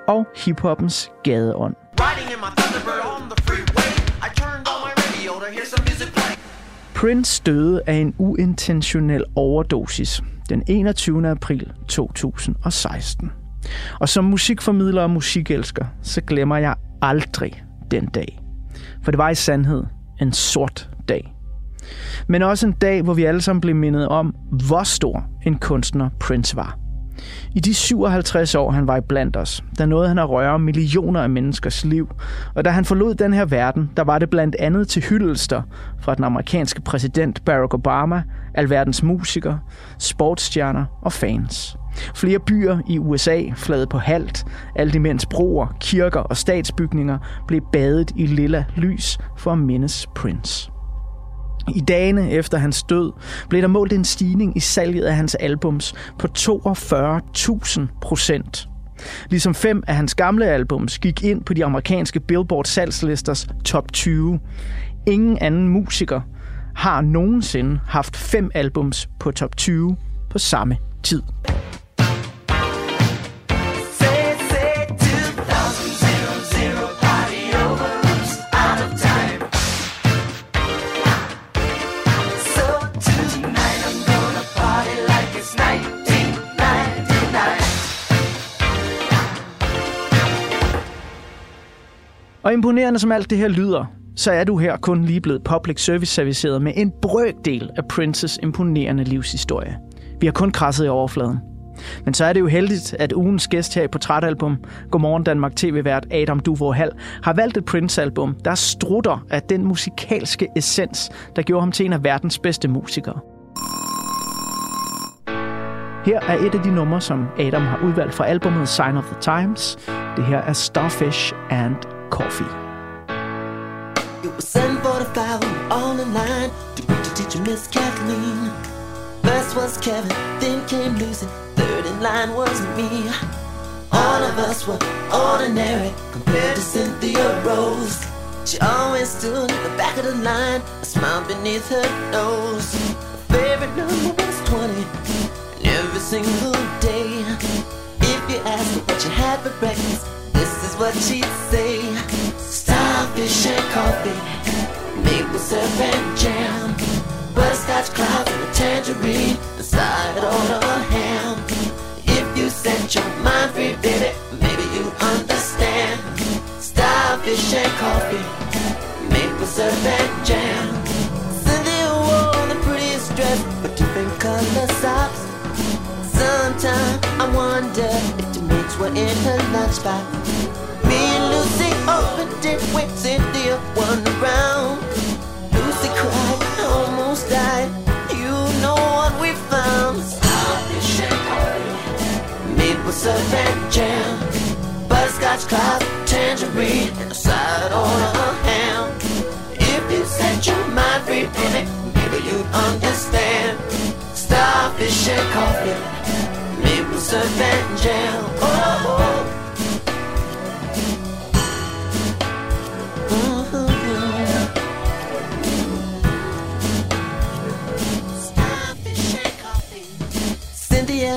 og hiphoppens gadeånd. Riding in my Thunderbird on the freeway, I Prince døde af en uintentionel overdosis den 21. april 2016. Og som musikformidler og musikelsker, så glemmer jeg aldrig den dag. For det var i sandhed en sort dag. Men også en dag, hvor vi alle sammen blev mindet om, hvor stor en kunstner Prince var. I de 57 år, han var i blandt os, der nåede han at røre millioner af menneskers liv. Og da han forlod den her verden, der var det blandt andet til hyldester fra den amerikanske præsident Barack Obama, alverdens musikere, sportsstjerner og fans. Flere byer i USA flade på halt, alt imens broer, kirker og statsbygninger blev badet i lilla lys for at mindes Prince. I dagene efter hans død blev der målt en stigning i salget af hans albums på 42.000 procent. Ligesom fem af hans gamle albums gik ind på de amerikanske Billboard salgslisters top 20. Ingen anden musiker har nogensinde haft fem albums på top 20 på samme tid. Og imponerende som alt det her lyder, så er du her kun lige blevet public service serviceret med en brøkdel af Princes imponerende livshistorie. Vi har kun krasset i overfladen. Men så er det jo heldigt, at ugens gæst her i Portrætalbum, Godmorgen Danmark TV-vært Adam Duvor Hall, har valgt et Prince-album, der strutter af den musikalske essens, der gjorde ham til en af verdens bedste musikere. Her er et af de numre, som Adam har udvalgt fra albumet Sign of the Times. Det her er Starfish and Coffee. It was 745 on the line to reach a teacher, Miss Kathleen. First was Kevin, then came Lucy, third in line was me. All of us were ordinary compared to Cynthia Rose. She always stood at the back of the line, a smile beneath her nose. Her favorite number was 20, and every single day. If you asked her what she had for breakfast, what she'd say. Starfish and coffee, maple syrup and jam, butterscotch clouds and a tangerine, and side on a ham. If you set your mind free, baby, maybe you understand. Starfish and coffee, maple syrup and jam. In lunchbox. Me and Lucy opened it when Cynthia one around. Lucy cried, almost died. You know what we found? And coffee, maple syrup and jam, butterscotch clouds, tangerine, and a side on a ham. If you set your mind free, baby, maybe you'd understand. Starfish and coffee, maple syrup and jam. Oh. Starfish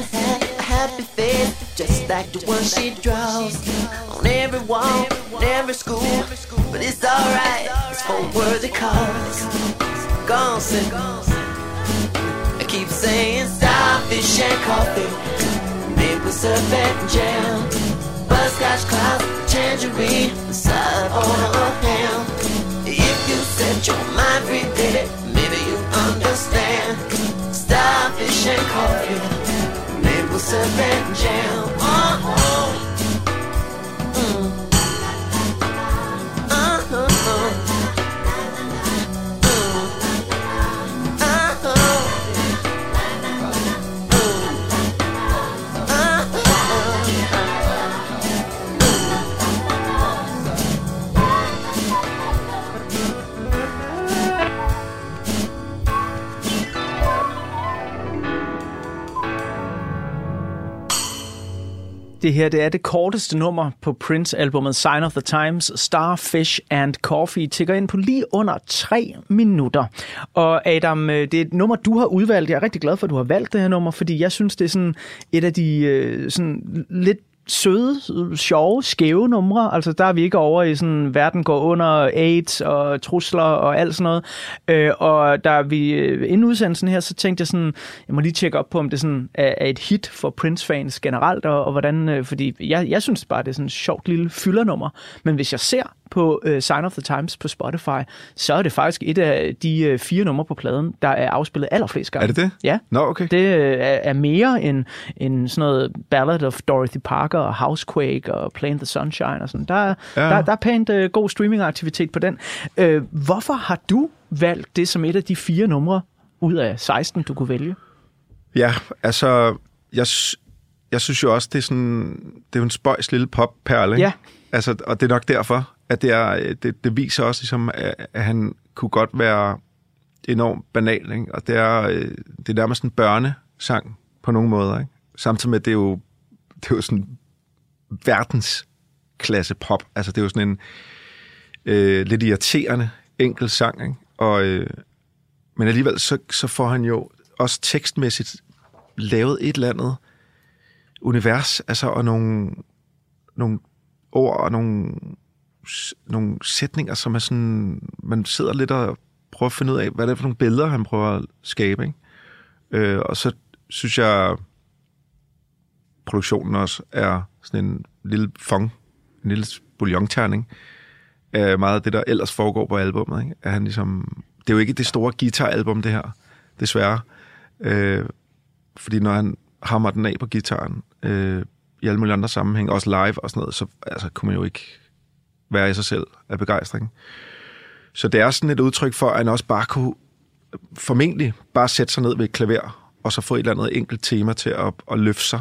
Cynthia had a happy face, just like the one she draws on every wall, in every school. But it's alright, it's for worthy cause. Gone, sit. I keep saying starfish and coffee, maple syrup and jam, butterscotch clouds, tangerine, side on ham. If you set your mind free, baby, maybe you understand. Starfish and coffee, maple syrup and jam. Oh, Det her det er det korteste nummer på Prince-albummet Sign of the Times, Starfish and Coffee, tigger ind på lige under tre minutter. Og Adam, øh, det er et nummer, du har udvalgt. Jeg er rigtig glad for, at du har valgt det her nummer, fordi jeg synes, det er sådan et af de øh, sådan lidt søde, sjove, skæve numre. Altså, der er vi ikke over i sådan, verden går under AIDS og trusler og alt sådan noget. Øh, og der vi øh, inden udsendelsen her, så tænkte jeg sådan, jeg må lige tjekke op på, om det sådan er, er et hit for Prince-fans generelt, og, og hvordan, øh, fordi jeg, jeg synes bare, det er sådan et sjovt lille fyldernummer. Men hvis jeg ser på uh, Sign of the Times på Spotify, så er det faktisk et af de uh, fire numre på pladen, der er afspillet allerflest gange. Er det det? Ja. Nå, okay. Det uh, er, er mere end, end sådan noget Ballad of Dorothy Parker og Housequake og Plain the Sunshine og sådan. Der, ja. Der, der er pænt uh, god streamingaktivitet på den. Uh, hvorfor har du valgt det som et af de fire numre ud af 16, du kunne vælge? Ja, altså, jeg, jeg synes jo også, det er sådan, det er jo en spøjs lille popperle, ikke? Ja. Altså, og det er nok derfor, at det, er, øh, det, det viser også, ligesom, at, at han kunne godt være enormt banal, ikke? Og det er, øh, det er nærmest en børnesang på nogle måder, ikke? Samtidig med, at det er jo, det er jo sådan verdensklasse pop. Altså, det er jo sådan en øh, lidt irriterende enkel sang, ikke? Og, øh, men alligevel, så, så får han jo også tekstmæssigt lavet et eller andet univers, altså, og nogle, nogle ord og nogle, nogle sætninger, som er sådan, man sidder lidt og prøver at finde ud af, hvad det er for nogle billeder, han prøver at skabe, ikke? Øh, og så synes jeg, produktionen også er sådan en lille fong, en lille bouillonterning. af meget af det, der ellers foregår på albummet. Ikke? At han ligesom, det er jo ikke det store guitaralbum, det her, desværre. Øh, fordi når han hammer den af på gitaren, øh, i alle mulige andre sammenhæng, også live og sådan noget, så altså, kunne man jo ikke være i sig selv af begejstring. Så det er sådan et udtryk for, at han også bare kunne formentlig bare sætte sig ned ved et klaver, og så få et eller andet enkelt tema til at, at løfte sig.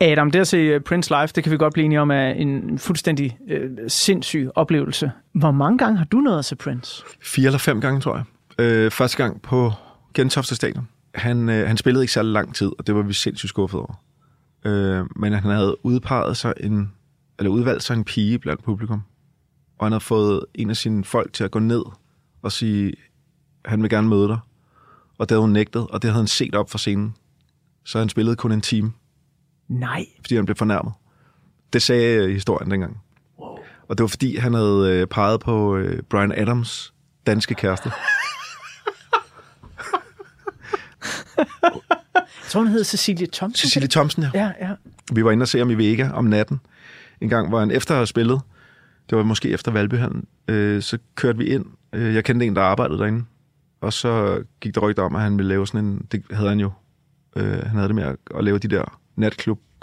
Adam, det at se øh, Prince live, det kan vi godt blive enige om, er en fuldstændig øh, sindssyg oplevelse. Hvor mange gange har du nået at se Prince? Fire eller fem gange, tror jeg. Øh, første gang på Gentofte Stadion. Han, øh, han spillede ikke særlig lang tid, og det var vi sindssygt skuffet over. Øh, men han havde udpeget sig en, eller udvalgt sig en pige blandt publikum. Og han havde fået en af sine folk til at gå ned og sige, han vil gerne møde dig. Og det havde hun nægtet, og det havde han set op for scenen. Så han spillede kun en time, Nej. fordi han blev fornærmet. Det sagde øh, historien dengang. Wow. Og det var fordi, han havde øh, peget på øh, Brian Adams danske kæreste. Jeg tror, hun hedder Cecilie Thompson. Cecilie Thomsen, ja. Ja, ja. Vi var inde og se ham i Vega om natten. En gang, hvor han efter at have spillet, det var måske efter Valbyhallen, øh, så kørte vi ind. Øh, jeg kendte en, der arbejdede derinde. Og så gik der rygter om, at han ville lave sådan en... Det havde han jo. Øh, han havde det med at, at lave de der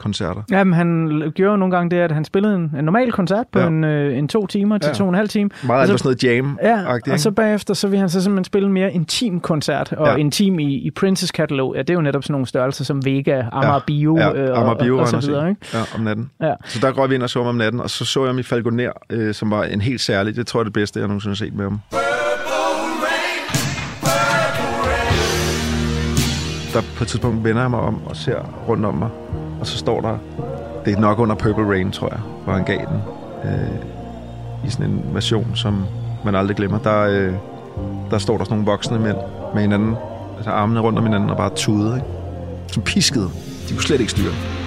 natklub-koncerter. Jamen, han gjorde jo nogle gange det, at han spillede en, en normal koncert på ja. Ja. en, øh, en to timer til ja. Ja. to og en halv time. Meget Og så- sådan noget jam Ja, og så bagefter, så vil han så simpelthen spille en mere intim koncert, og ja. Ja. intim i, i Princes katalog, ja, det er jo netop sådan nogle størrelser som Vega, Amager Bio, ja, øh, Amager Bio og, og, var så videre, ikke? Ja, om natten. Ja. Så der røg vi ind og så om natten, og så så jeg i Falconer, øh, som var en helt særlig, det tror jeg er det bedste, jeg nogensinde har set med ham. Der på et tidspunkt vender jeg mig om og ser rundt om mig, og så står der, det er nok under Purple Rain, tror jeg, hvor han gav den, øh, i sådan en version, som man aldrig glemmer. Der, øh, der står der sådan nogle voksne mænd med hinanden, altså armene rundt om hinanden og bare tude, ikke? Som piskede. De kunne slet ikke styre.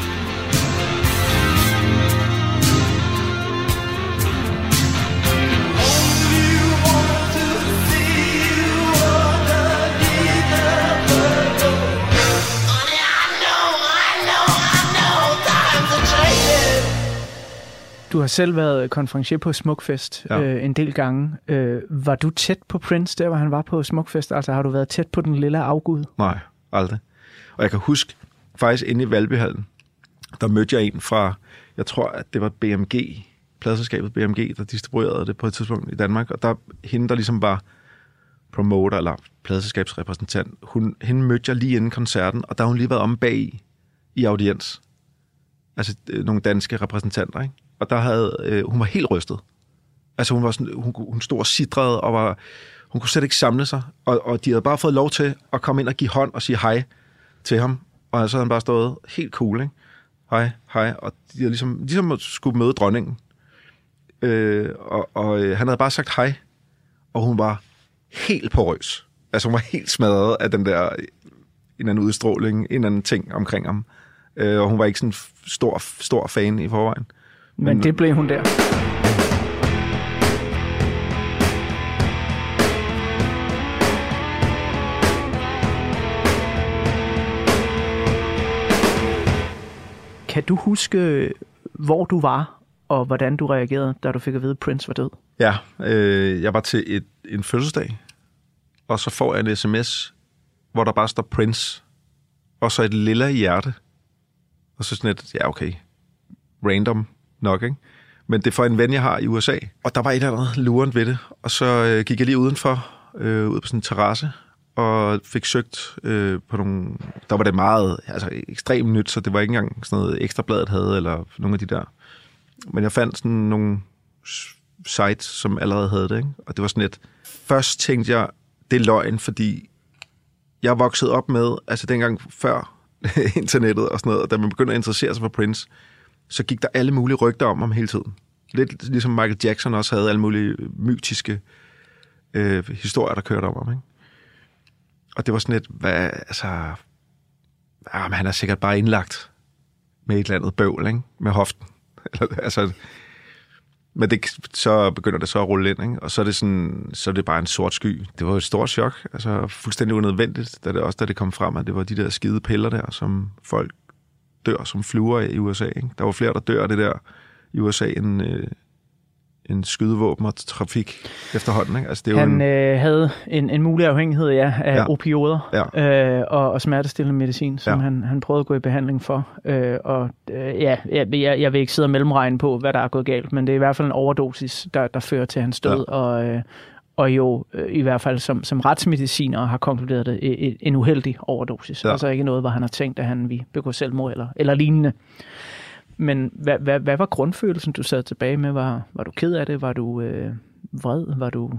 Du har selv været konferencier på Smukfest ja. Øh, en del gange. Øh, var du tæt på Prince, der hvor han var på Smukfest? Altså har du været tæt på den lille afgud? Nej, aldrig. Og jeg kan huske, faktisk inde i Valbyhallen, der mødte jeg en fra, jeg tror, at det var BMG, pladselskabet BMG, der distribuerede det på et tidspunkt i Danmark, og der hende, der ligesom var promoter eller pladselskabsrepræsentant, hun, hende mødte jeg lige inden koncerten, og der har hun lige været om bag i, i audiens. Altså øh, nogle danske repræsentanter, ikke? Og der havde, øh, hun var helt rystet. Altså hun var sådan, hun, hun stod og sidrede, og var, hun kunne slet ikke samle sig, og, og de havde bare fået lov til at komme ind og give hånd og sige hej til ham, og så havde han bare stået helt cool, ikke? Hej, hej, og de havde ligesom, ligesom skulle møde dronningen. Øh, og og øh, han havde bare sagt hej, og hun var helt porøs. Altså hun var helt smadret af den der, øh, en eller anden udstråling, en eller anden ting omkring ham. Øh, og hun var ikke sådan en stor, stor fan i forvejen. Men, Men det blev hun der. Kan du huske, hvor du var, og hvordan du reagerede, da du fik at vide, at Prince var død? Ja, øh, jeg var til et, en fødselsdag, og så får jeg en sms, hvor der bare står Prince, og så et lille hjerte. Og så sådan et, ja okay, random nok, ikke? Men det er for en ven, jeg har i USA. Og der var et eller andet lurent ved det. Og så øh, gik jeg lige udenfor, øh, ud på sådan en terrasse, og fik søgt øh, på nogle... Der var det meget altså, ekstremt nyt, så det var ikke engang sådan noget ekstrabladet havde, eller nogle af de der. Men jeg fandt sådan nogle sites, som allerede havde det, ikke? Og det var sådan et... Først tænkte jeg, det er løgn, fordi jeg voksede op med, altså dengang før internettet og sådan noget, og da man begyndte at interessere sig for Prince, så gik der alle mulige rygter om ham hele tiden. Lidt ligesom Michael Jackson også havde alle mulige mytiske øh, historier, der kørte om ham. Ikke? Og det var sådan lidt, hvad, altså, ah, men han er sikkert bare indlagt med et eller andet bøvl, ikke? med hoften. Eller, altså, Men det, så begynder det så at rulle ind, ikke? og så er, det sådan, så er det bare en sort sky. Det var et stort chok, altså fuldstændig unødvendigt, da det, også da det kom frem, at det var de der skide piller der, som folk dør som fluer i USA. Ikke? Der var flere, der dør af det der i USA, end, øh, end skydevåben og trafik efterhånden. Ikke? Altså, det er jo Han en, øh, havde en, en mulig afhængighed ja, af Ja. opioider Ja. øh, og, og smertestillende medicin, som Ja. han, han prøvede at gå i behandling for. Øh, og øh, ja, jeg, jeg, jeg vil ikke sidde og mellemregne på, hvad der er gået galt, men det er i hvert fald en overdosis, der, der fører til hans død, ja. og, øh, og jo øh, i hvert fald som, som retsmediciner har konkluderet det, e- e- en uheldig overdosis. Ja. Altså ikke noget, hvor han har tænkt, at han vil begå selvmord eller, eller lignende. Men hvad, hvad, hvad var grundfølelsen, du sad tilbage med? Var, var du ked af det? Var du øh, vred? Var du...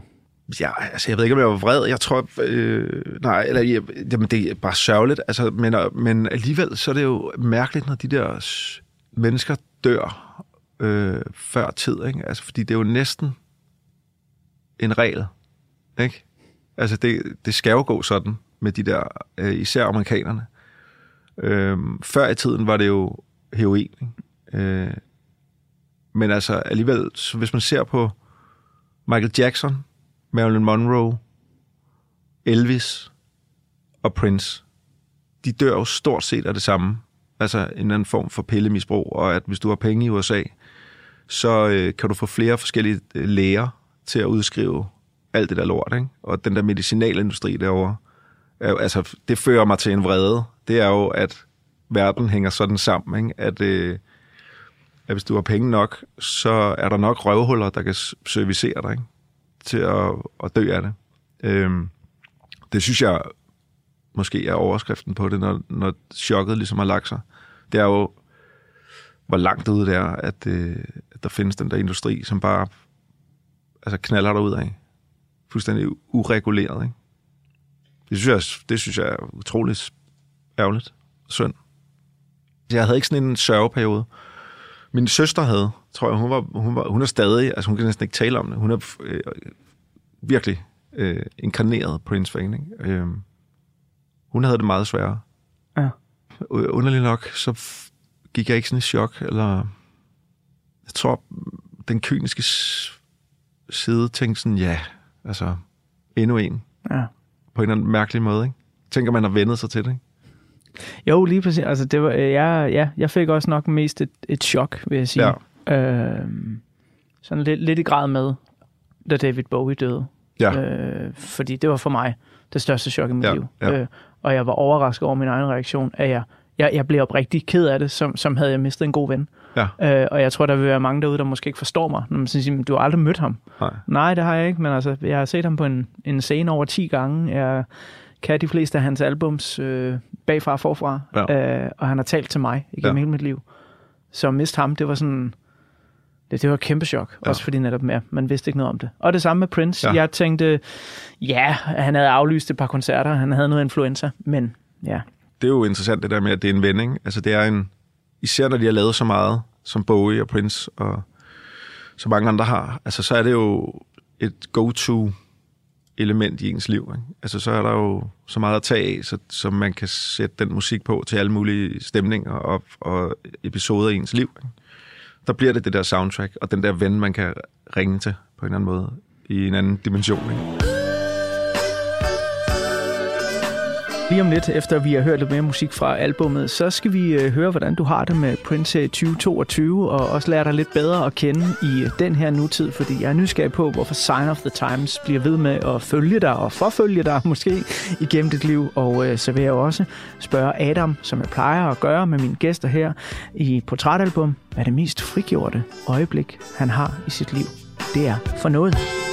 Ja, altså jeg ved ikke, om jeg var vred. Jeg tror, øh, nej, eller, jeg, jamen, det er bare sørgeligt. Altså, men, men alligevel, så er det jo mærkeligt, når de der mennesker dør øh, før tid. Ikke? Altså, fordi det er jo næsten en regel. Ikke? Altså, det, det skal jo gå sådan med de der, øh, især amerikanerne. Øh, før i tiden var det jo heroin. Ikke? Øh, men altså alligevel, så hvis man ser på Michael Jackson, Marilyn Monroe, Elvis og Prince, de dør jo stort set af det samme. Altså en eller anden form for pillemisbrug, og at hvis du har penge i USA, så øh, kan du få flere forskellige øh, læger til at udskrive alt det der lort, ikke? Og den der medicinalindustri derovre, er, altså, det fører mig til en vrede. Det er jo, at verden hænger sådan sammen, ikke? At, øh, at hvis du har penge nok, så er der nok røvhuller, der kan servicere dig, ikke? til at, at dø af det. Øhm, det synes jeg måske er overskriften på det, når, når chokket ligesom har lagt sig. Det er jo, hvor langt ude det er, at, øh, at der findes den der industri, som bare altså knaller dig ud af. Fuldstændig ureguleret. Ikke? Det, synes jeg, det synes jeg er utroligt ærgerligt synd. Jeg havde ikke sådan en sørgeperiode. Min søster havde, tror jeg, hun, var, hun, var, hun er stadig, altså hun kan næsten ikke tale om det. Hun er øh, virkelig øh, inkarneret Prince-fan. Ikke? Øh, hun havde det meget sværere. Ja. Underligt nok, så gik jeg ikke sådan i chok, eller jeg tror, den kyniske side tænkte sådan, ja, altså, endnu en, Ja. på en eller anden mærkelig måde, ikke? Tænker, man har vendet sig til det, ikke? Jo, lige præcis. Altså, det var, øh, jeg, ja, jeg fik også nok mest et, et chok, vil jeg sige. Ja. Øhm, sådan lidt, lidt i grad med, da David Bowie døde. Ja. Øh, fordi det var for mig det største chok i mit Ja, liv. ja. Øh, og jeg var overrasket over min egen reaktion, at jeg, jeg, jeg blev oprigtig ked af det, som, som havde jeg mistet en god ven. Ja. Øh, og jeg tror, der vil være mange derude, der måske ikke forstår mig, når man siger, "Men du har aldrig mødt ham. Nej. Nej, det har jeg ikke, men altså, jeg har set ham på en, en scene over 10 gange. Jeg kan de fleste af hans albums øh, bagfra og forfra, Ja. øh, og han har talt til mig igennem Ja. hele mit liv. Så at miste ham, det var sådan... Det, det var et kæmpe chok, Ja. også fordi netop ja, man vidste ikke noget om det. Og det samme med Prince. Ja. Jeg tænkte, ja, han havde aflyst et par koncerter, han havde noget influenza, men ja, det er jo interessant det der med, at det er en vending. Altså det er en, især når de har lavet så meget, som Bowie og Prince og så mange andre har, altså så er det jo et go-to element i ens liv. Ikke? Altså så er der jo så meget at tage af, så, så man kan sætte den musik på til alle mulige stemninger og, og episoder i ens liv. Ikke? Der bliver det det der soundtrack, og den der ven, man kan ringe til på en eller anden måde i en anden dimension. Ikke? Lige om lidt, efter vi har hørt lidt mere musik fra albummet, så skal vi øh, høre, hvordan du har det med Prince 2022, og også lære dig lidt bedre at kende i øh, den her nutid, fordi jeg er nysgerrig på, hvorfor Sign of the Times bliver ved med at følge dig og forfølge dig måske igennem dit liv. Og øh, så vil jeg også spørge Adam, som jeg plejer at gøre med mine gæster her i Portrætalbum, hvad det mest frigjorte øjeblik, han har i sit liv. Det er for noget.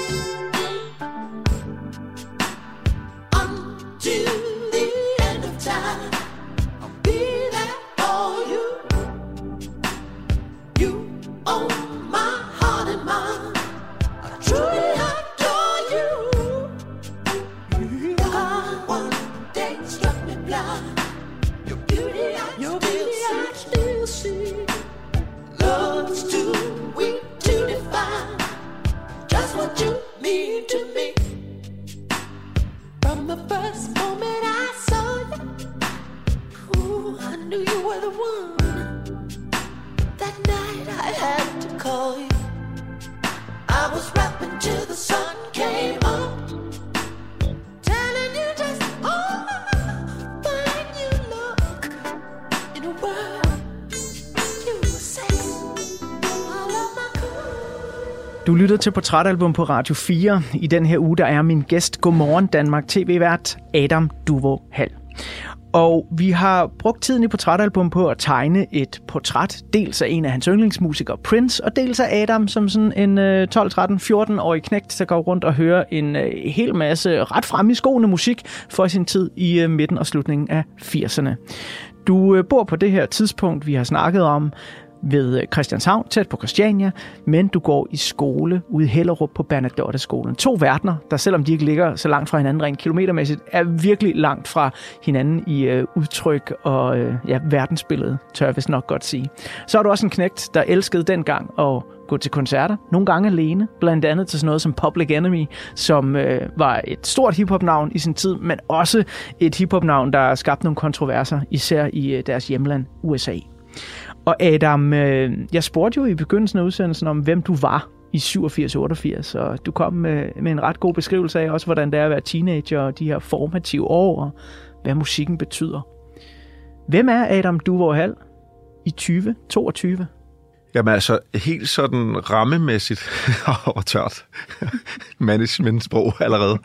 Du lytter til Portrætalbum på Radio 4. I den her uge, der er min gæst Godmorgen Danmark TV-vært Adam Duvo Hall. Og vi har brugt tiden i Portrætalbum på at tegne et portræt, dels af en af hans yndlingsmusikere, Prince, og dels af Adam, som sådan en øh, 12, 13, 14-årig knægt, der går rundt og hører en øh, hel masse ret frem i skoene musik for sin tid i øh, midten og slutningen af 80'erne. Du øh, bor på det her tidspunkt, vi har snakket om, ved øh, Christianshavn, tæt på Christiania, men du går i skole ude i Hellerup på Bernadotte-skolen. To verdener, der selvom de ikke ligger så langt fra hinanden rent kilometermæssigt, er virkelig langt fra hinanden i øh, udtryk og øh, ja, verdensbillede, tør jeg vist nok godt sige. Så er du også en knægt, der elskede dengang at gå til koncerter, nogle gange alene, blandt andet til sådan noget som Public Enemy, som øh, var et stort hiphop-navn i sin tid, men også et hiphop-navn, der skabte nogle kontroverser, især i øh, deres hjemland USA. Og Adam, øh, jeg spurgte jo i begyndelsen af udsendelsen om, hvem du var i 87-88, og du kom med, med en ret god beskrivelse af også, hvordan det er at være teenager og de her formative år, og hvad musikken betyder. Hvem er Adam Duvor Hall i 2022? Jamen altså, helt sådan rammemæssigt og tørt managementsprog allerede,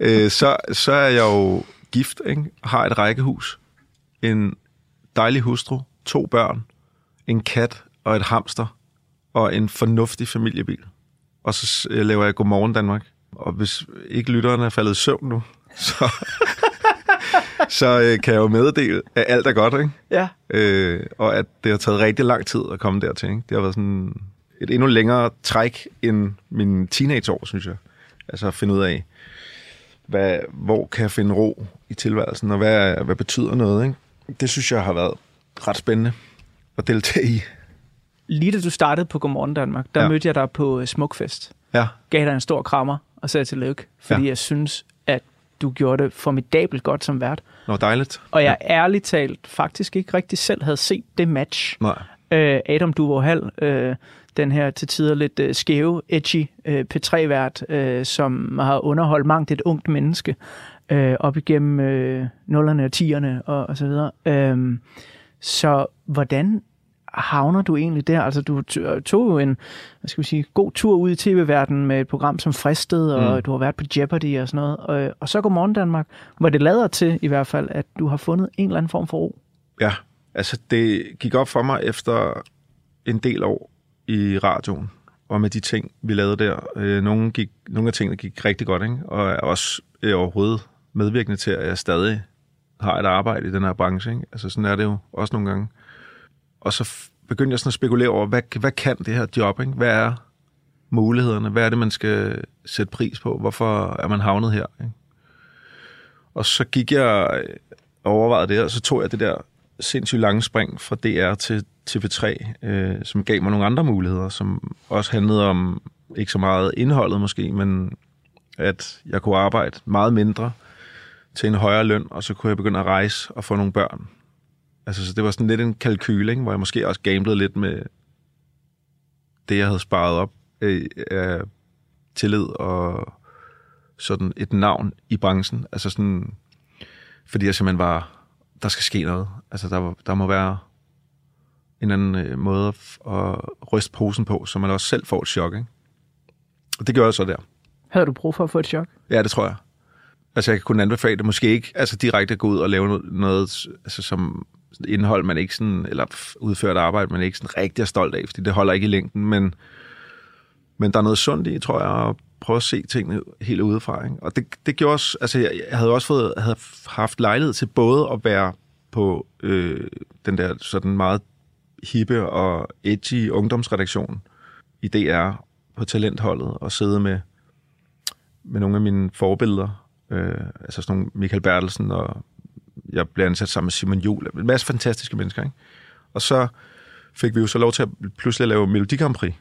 øh, så, så er jeg jo gift, ikke? har et rækkehus, en dejlig hustru, to børn, en kat og et hamster og en fornuftig familiebil. Og så øh, laver jeg Godmorgen Danmark. Og hvis ikke lytterne er faldet i søvn nu, så, så øh, kan jeg jo meddele, at alt er godt, ikke? Ja. Øh, og at det har taget rigtig lang tid at komme dertil. Ikke? Det har været sådan et endnu længere træk end min teenageår, synes jeg. Altså at finde ud af, hvad, hvor kan jeg finde ro i tilværelsen, og hvad, hvad betyder noget. Ikke? Det synes jeg har været ret spændende at deltage i. Lige da du startede på Godmorgen Danmark, der ja. Ja. mødte jeg dig på øh, Smukfest. Ja, Gav dig en stor krammer og sagde tillykke, fordi ja. Ja. jeg synes, at du gjorde det formidabelt godt som vært. var dejligt. Og jeg ærligt talt faktisk ikke rigtig selv havde set det match. Nej. Øh, Adam Duvor Hall, øh, den her til tider lidt øh, skæve, edgy øh, P3-vært, øh, som har underholdt mangt et ungt menneske øh, op igennem øh, nullerne og tierne og, og så videre. Øh, så hvordan havner du egentlig der? Altså, du t- tog jo en hvad skal vi sige, god tur ud i tv-verdenen med et program som Fristed, og Mm. du har været på Jeopardy og sådan noget. Og, og så går Morgen Danmark, hvor det lader til i hvert fald, at du har fundet en eller anden form for ro. Ja, altså det gik op for mig efter en del år i radioen, og med de ting, vi lavede der. Øh, nogle, gik, nogle af tingene gik rigtig godt, ikke? og er også øh, overhovedet medvirkende til, at jeg stadig har et arbejde i den her branche. Ikke? Altså sådan er det jo også nogle gange. Og så begyndte jeg sådan at spekulere over, hvad, hvad kan det her job? Ikke? Hvad er mulighederne? Hvad er det, man skal sætte pris på? Hvorfor er man havnet her? Ikke? Og så gik jeg øh, og overvejede det, og så tog jeg det der sindssygt lange spring fra DR til TV3, øh, som gav mig nogle andre muligheder, som også handlede om ikke så meget indholdet måske, men at jeg kunne arbejde meget mindre til en højere løn, og så kunne jeg begynde at rejse og få nogle børn. Altså, så det var sådan lidt en kalkyl, ikke? hvor jeg måske også gamblede lidt med det, jeg havde sparet op øh, af tillid og sådan et navn i branchen. Altså sådan, fordi jeg simpelthen var, der skal ske noget. Altså, der, der må være en anden øh, måde at, at ryste posen på, så man også selv får et chok, ikke? Og det gjorde jeg så der. Havde du brug for at få et chok? Ja, det tror jeg. Altså, jeg kan kun anbefale det. Måske ikke altså, direkte at gå ud og lave noget, noget altså, som indhold, man ikke sådan, eller udført arbejde, man ikke sådan rigtig er stolt af, fordi det holder ikke i længden, men, men der er noget sundt i, tror jeg, at prøve at se tingene helt udefra. Ikke? Og det, det gjorde også, altså jeg, jeg havde også fået, havde haft lejlighed til både at være på øh, den der sådan meget hippe og edgy ungdomsredaktion i DR på talentholdet og sidde med, med nogle af mine forbilleder, øh, altså sådan nogle Michael Bertelsen, og jeg blev ansat sammen med Simon Juhl, en masse fantastiske mennesker, ikke? Og så fik vi jo så lov til at pludselig lave Melodi Grand Prix,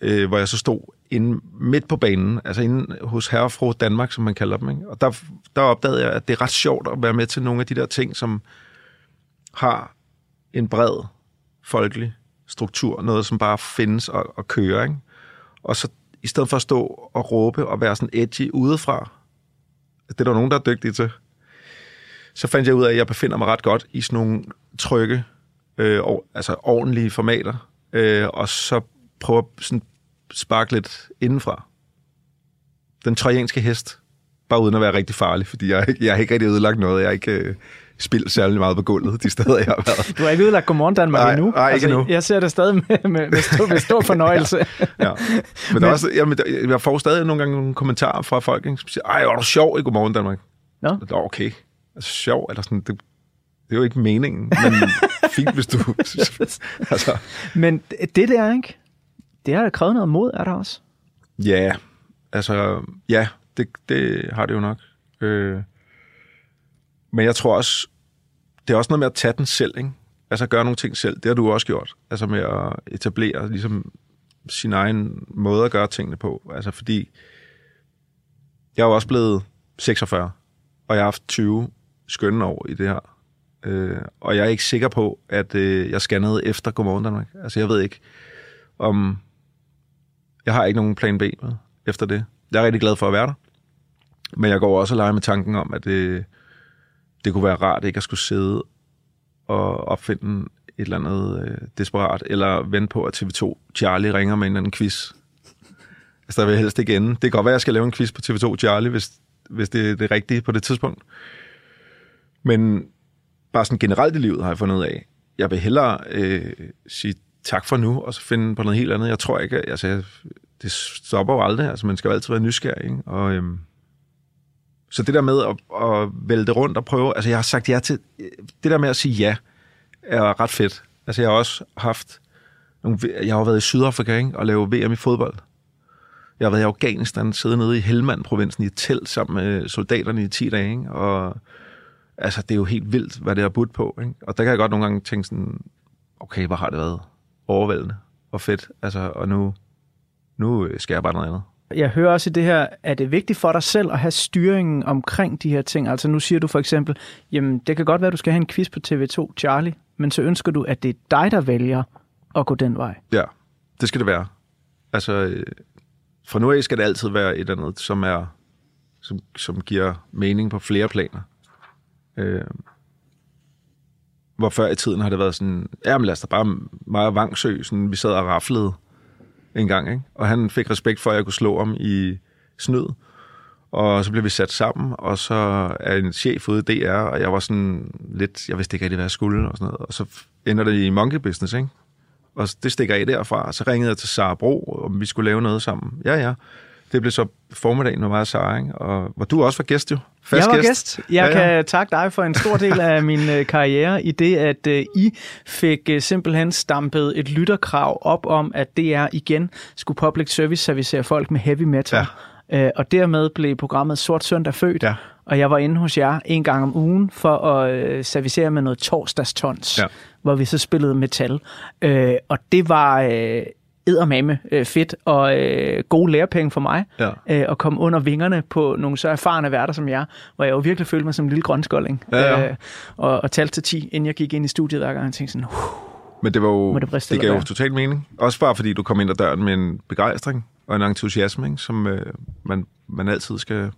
øh, hvor jeg så stod inde midt på banen, altså inde hos Herre og Fru Danmark, som man kalder dem, ikke? Og der, der opdagede jeg, at det er ret sjovt at være med til nogle af de der ting, som har en bred folkelig struktur, noget som bare findes og, og kører, ikke? Og så i stedet for at stå og råbe og være sådan edgy udefra, det er der nogen, der er dygtige til, så fandt jeg ud af, at jeg befinder mig ret godt i sådan nogle trygge, øh, og, altså ordentlige formater, øh, og så prøve at sådan sparke lidt indenfra. Den trojanske hest, bare uden at være rigtig farlig, fordi jeg, jeg har ikke rigtig ødelagt noget. Jeg har ikke øh, spildt særlig meget på gulvet de steder, jeg har været. Du har ikke udlagt Godmorgen Danmark Nej, endnu. Altså, nej, ikke endnu. Jeg ser det stadig med, med, med, stor, med stor fornøjelse. Ja. Men, der er også, jamen, der, jeg får stadig nogle gange nogle kommentarer fra folk, ikke, som siger, ej, var du sjov i Godmorgen Danmark? Nå. Det er okay. Altså sjov, eller sådan, det, det er jo ikke meningen, men fint, hvis du... altså, Men det der, ikke? Det har krævet noget mod, er der også? ja, altså, ja, det, det har det jo nok. Øh, men jeg tror også, det er også noget med at tage den selv, ikke? Altså gøre nogle ting selv. Det har du også gjort. Altså med at etablere ligesom sin egen måde at gøre tingene på. Altså fordi, jeg er jo også blevet 46, og jeg har haft 20 skønne år i det her. Øh, og jeg er ikke sikker på, at øh, jeg scannede efter Godmorgen Danmark. Altså jeg ved ikke, om... Jeg har ikke nogen plan B med efter det. Jeg er rigtig glad for at være der. Men jeg går også og leger med tanken om, at det, det kunne være rart ikke at skulle sidde og opfinde et eller andet øh, desperat, eller vente på, at TV2 Charlie ringer med en eller anden quiz. Altså, der vil jeg helst ikke ende. Det kan godt være, at jeg skal lave en quiz på TV2 Charlie, hvis, hvis det er det rigtige på det tidspunkt. Men bare sådan generelt i livet har jeg fundet ud af, jeg vil hellere øh, sige tak for nu, og så finde på noget helt andet. Jeg tror ikke, altså, jeg, det stopper jo aldrig. Altså, man skal jo altid være nysgerrig, ikke? Og, øhm, så det der med at, at vælte rundt og prøve, altså jeg har sagt ja til, det der med at sige ja, er ret fedt. Altså jeg har også haft, nogle, jeg har været i Sydafrika ikke? og lavet VM i fodbold. Jeg har været i Afghanistan, siddet nede i Helmand-provinsen i et telt sammen med soldaterne i 10 dage, ikke? og altså det er jo helt vildt, hvad det har budt på. Ikke? Og der kan jeg godt nogle gange tænke sådan, okay, hvor har det været overvældende og fedt, altså, og nu, nu skal jeg bare noget andet. Jeg hører også i det her, at det er vigtigt for dig selv at have styringen omkring de her ting. Altså nu siger du for eksempel, jamen det kan godt være, at du skal have en quiz på TV2, Charlie, men så ønsker du, at det er dig, der vælger at gå den vej. Ja, det skal det være. Altså, øh, fra nu af skal det altid være et eller andet, som, er, som, som giver mening på flere planer. Øh, hvor før i tiden har det været sådan, ja, men lad os da bare meget Vangsø, sådan, vi sad og raflede en gang, ikke? og han fik respekt for, at jeg kunne slå ham i snød. Og så blev vi sat sammen, og så er en chef ude i DR, og jeg var sådan lidt, jeg vidste ikke rigtig, hvad jeg skulle, og sådan noget. Og så ender det i monkey business, ikke? Og det stikker af derfra. Så ringede jeg til Sara Bro, om vi skulle lave noget sammen. Ja, ja. Det blev så formiddagen med mig og Sara, ikke? Og hvor du også var gæst jo. Fast jeg var gæst. Jeg Ja, ja, ja. kan takke dig for en stor del af min øh, karriere i det, at øh, I fik øh, simpelthen stampet et lytterkrav op om, at DR igen skulle public service servicere folk med heavy metal. Ja. Øh, og dermed blev programmet Sort Søndag født. Ja. Og jeg var inde hos jer en gang om ugen for at øh, servicere med noget torsdagstons, Ja. hvor vi så spillede metal. Øh, og det var øh, eddermame øh, fedt og øh, gode lærepenge for mig Ja. øh, at komme under vingerne på nogle så erfarne værter som jer, hvor jeg jo virkelig følte mig som en lille grønskolding. Ja, ja. Øh, og, og talte til 10, inden jeg gik ind i studiet hver gang, og tænkte sådan. Men det var jo, det det, gav jo hvad? totalt mening. Også bare fordi du kom ind ad døren med en begejstring og en entusiasme, ikke? som øh, man, man altid skal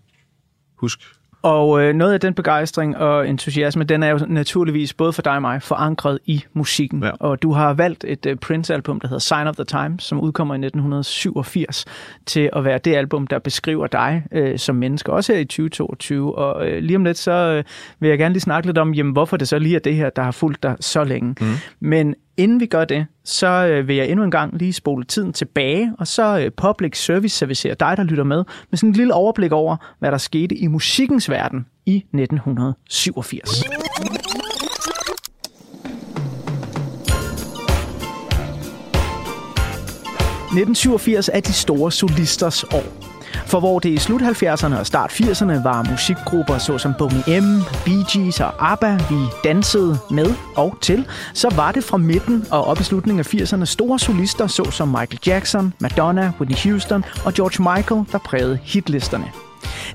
huske. Og øh, noget af den begejstring og entusiasme, den er jo naturligvis både for dig og mig forankret i musikken. Ja. Og du har valgt et øh, Prince-album, der hedder Sign of the Times, som udkommer i 1987, til at være det album, der beskriver dig øh, som menneske, også her i 2022. Og øh, lige om lidt, så øh, vil jeg gerne lige snakke lidt om, jamen, hvorfor det så lige er det her, der har fulgt dig så længe. Mm. Men inden vi gør det, så øh, vil jeg endnu en gang lige spole tiden tilbage, og så øh, public service servicere dig, der lytter med, med sådan et lille overblik over, hvad der skete i musikkens verden i 1987. ...1987 er de store solisters år. For hvor det i slut 70'erne og start 80'erne var musikgrupper såsom Boney M, Bee Gees og ABBA, vi dansede med og til, så var det fra midten og op i slutningen af 80'erne store solister såsom Michael Jackson, Madonna, Whitney Houston og George Michael, der prægede hitlisterne.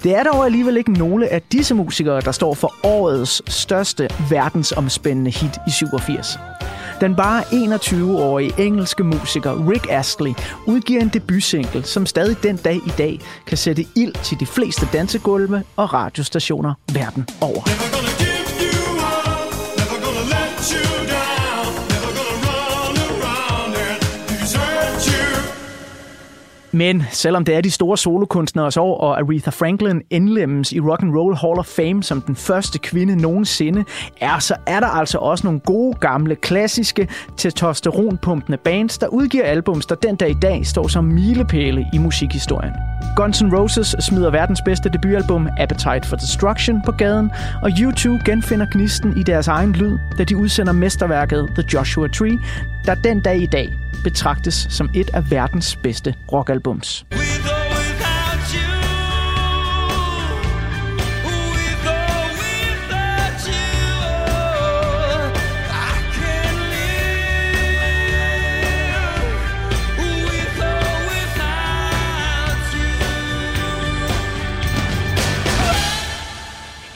Det er dog alligevel ikke nogle af disse musikere, der står for årets største verdensomspændende hit i 87. Den bare 21-årige engelske musiker Rick Astley udgiver en debutsingle, som stadig den dag i dag kan sætte ild til de fleste dansegulve og radiostationer verden over. Men selvom det er de store solokunstneres år, og Aretha Franklin indlemmes i Rock and Roll Hall of Fame som den første kvinde nogensinde, er, så er der altså også nogle gode, gamle, klassiske, testosteronpumpende bands, der udgiver albums, der den dag i dag står som milepæle i musikhistorien. Guns N' Roses smider verdens bedste debutalbum Appetite for Destruction på gaden, og U2 genfinder gnisten i deres egen lyd, da de udsender mesterværket The Joshua Tree, der den dag i dag betragtes som et af verdens bedste rockalbums.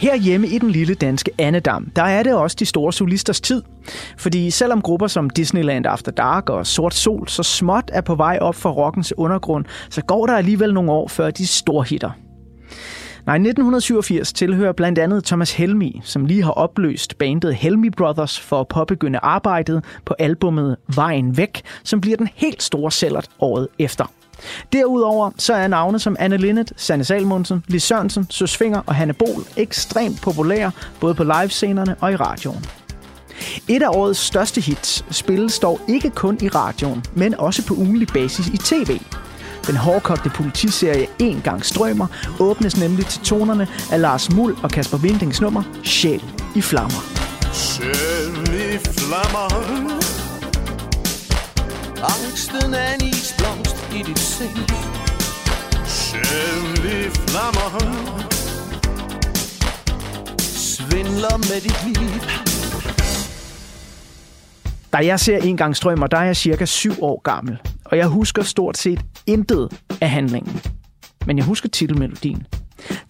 Herhjemme i den lille danske Annedam, der er det også de store solisters tid. Fordi selvom grupper som Disneyland After Dark og Sort Sol så småt er på vej op for rockens undergrund, så går der alligevel nogle år før de store hitter. Nej, 1987 tilhører blandt andet Thomas Helmi, som lige har opløst bandet Helmi Brothers for at påbegynde arbejdet på albummet Vejen Væk, som bliver den helt store sælgert året efter. Derudover så er navne som Anne Linnet, Sanne Salmonsen, Lis Sørensen, Søs Finger og Hanne Bol ekstremt populære både på livescenerne og i radioen. Et af årets største hits spilles dog ikke kun i radioen, men også på ugenlig basis i tv. Den hårdkogte politiserie En gang strømmer åbnes nemlig til tonerne af Lars Muld og Kasper Vindings nummer Sjæl i flammer. Sjæl i flammer Angsten er en isblomst i dit sind Sjæl flammer Svindler med dit liv Da jeg ser En gang strømmer, der er jeg cirka syv år gammel. Og jeg husker stort set intet af handlingen. Men jeg husker titelmelodien.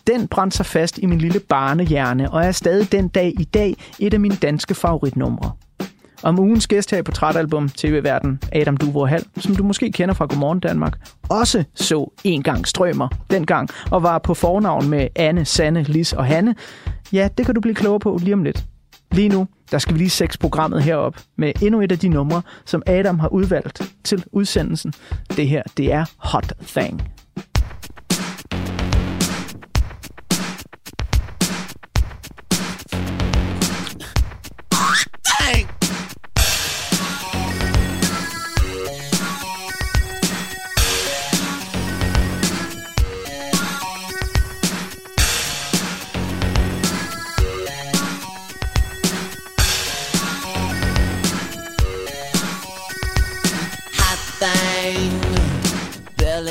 Den brændte sig fast i min lille barnehjerne, og er stadig den dag i dag et af mine danske favoritnumre. Om ugens gæst her i Portrætalbum TV-verden, Adam Duvor Hall, som du måske kender fra Godmorgen Danmark, også så en gang strømmer dengang, og var på fornavn med Anne, Sanne, Lis og Hanne. Ja, det kan du blive klogere på lige om lidt. Lige nu, der skal vi lige sætte programmet herop med endnu et af de numre, som Adam har udvalgt til udsendelsen. Det her, det er Hot Thing.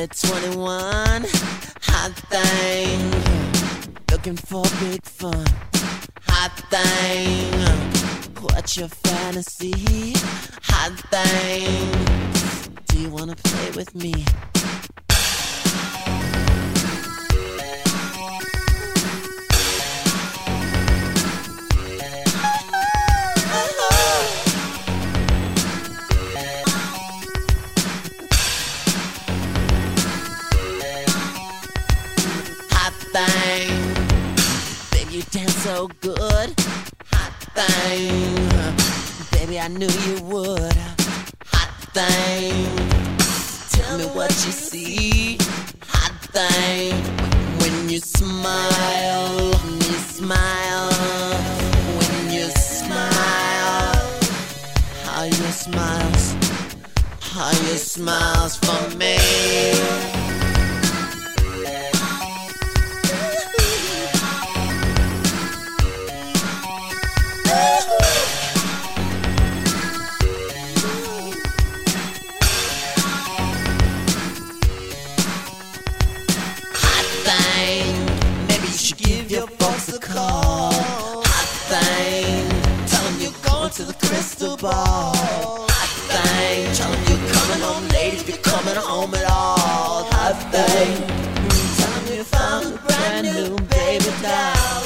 Barely 21. Hot thing, looking for big fun. Hot thing, what's your fantasy? Hot thing, do you wanna play with me? Thing, baby, you dance so good. Hot thing, baby, I knew you would. Hot thing, tell me what you see. Hot thing, when you smile, when you smile, when you smile, how your smiles, how your smiles for me. The ball. Hot thing, tell them you're coming home late if you're coming home at all. Hot thing, tell them you found a brand new baby doll.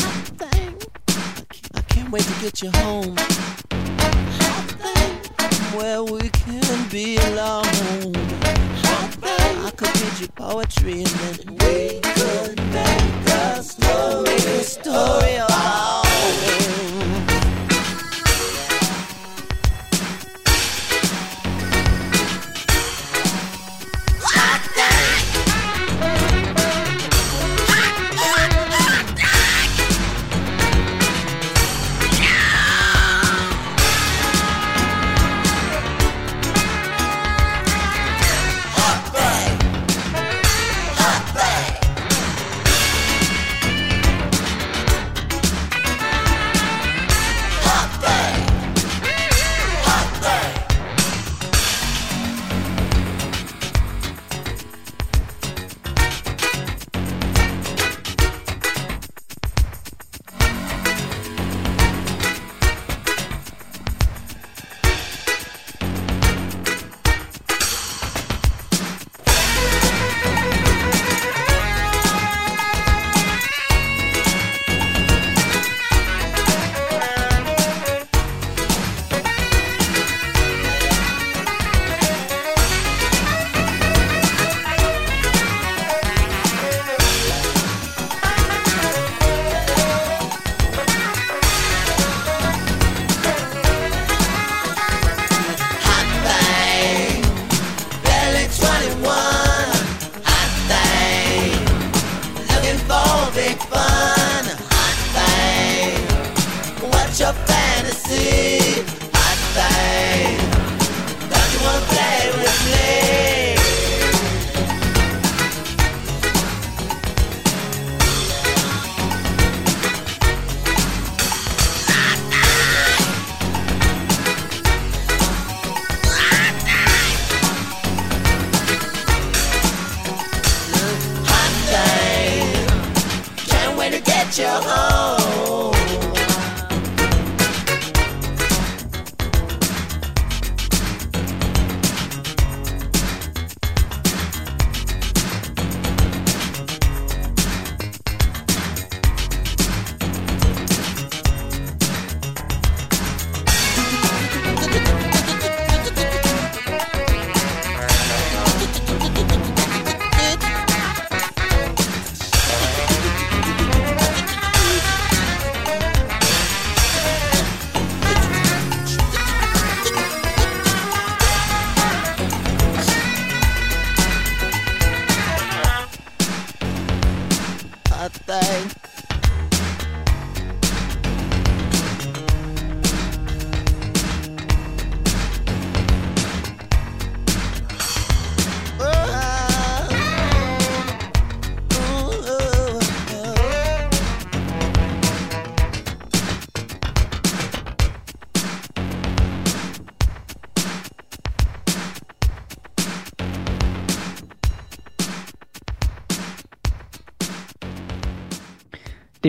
Hot thing, I can't wait to get you home. Hot thing, where we can be alone. Hot thing, I could read you poetry and then we could make a story, make a story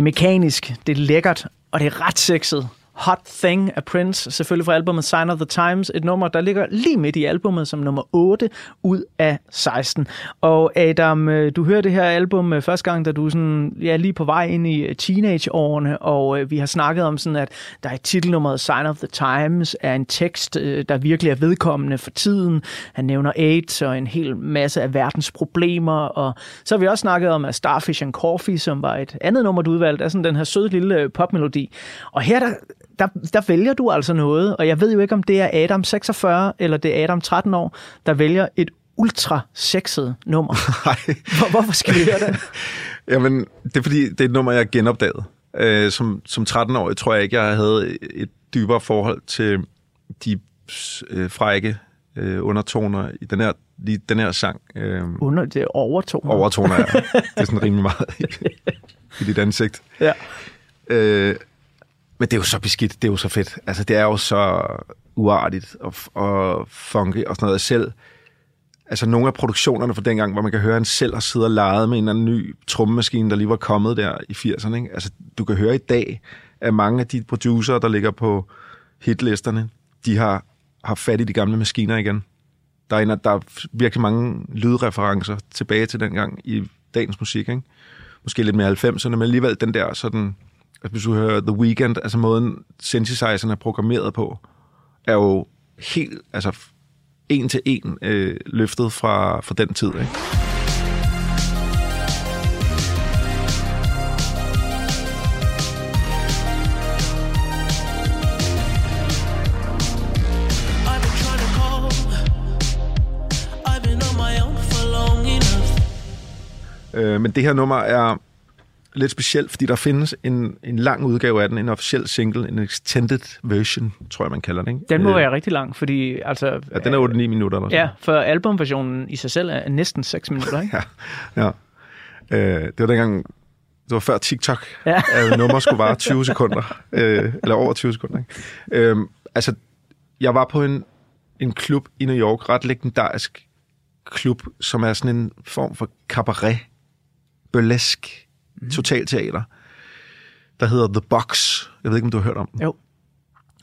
Det er mekanisk, det er lækkert, og det er ret sexet. Hot Thing af Prince, selvfølgelig fra albumet Sign of the Times, et nummer, der ligger lige midt i albumet som nummer 8 ud af 16. Og Adam, øh, du hører det her album øh, første gang, da du sådan, ja, lige på vej ind i øh, teenageårene, og vi har snakket om sådan, at der er titelnummeret Sign of the Times, er en tekst, der virkelig er vedkommende for tiden. Han nævner AIDS og en hel masse af verdens problemer, og så har vi også snakket om at Starfish and Coffee, som var et andet nummer, du udvalgte, er sådan den her søde lille popmelodi. Og her der, der, der vælger du altså noget, og jeg ved jo ikke, om det er Adam 46 eller det er Adam 13 år, der vælger et ultra sexet nummer. Hvor, hvorfor skal vi høre det? Jamen, det er fordi, det er et nummer, jeg har genopdaget. Øh, som, som 13-årig tror jeg ikke, jeg havde et dybere forhold til de øh, frække øh, undertoner i den her, lige den her sang. Øh, Under det er overtoner. overtoner, ja. Det er sådan rimelig meget i, i dit ansigt. Ja. Øh, men det er jo så beskidt, det er jo så fedt. Altså, det er jo så uartigt og, og funky og sådan noget. Selv, altså nogle af produktionerne fra dengang, hvor man kan høre, at han selv har siddet og leget med en eller anden ny trommemaskine, der lige var kommet der i 80'erne. Ikke? Altså, du kan høre i dag, at mange af de producer, der ligger på hitlisterne, de har, har fat i de gamle maskiner igen. Der er, en, der er virkelig mange lydreferencer tilbage til dengang i dagens musik. Ikke? Måske lidt mere 90'erne, men alligevel den der sådan altså hvis du hører The Weeknd, altså måden synthesizeren er programmeret på, er jo helt, altså en til en øh, løftet fra, fra den tid, ikke? Øh, men det her nummer er lidt specielt, fordi der findes en, en lang udgave af den, en officiel single, en extended version, tror jeg, man kalder den. Ikke? Den må Øh, være rigtig lang, fordi altså... Ja, den er 8-9 minutter. Eller. Ja, for albumversionen i sig selv er næsten 6 minutter, ikke? Ja. ja. Øh, det var dengang, det var før TikTok, Ja. at nummer skulle vare 20 sekunder, øh, eller over 20 sekunder. Ikke? Øh, altså, jeg var på en, en klub i New York, ret legendarisk klub, som er sådan en form for cabaret, burlesk. Mm. totalteater, der hedder The Box. Jeg ved ikke, om du har hørt om den. Jo.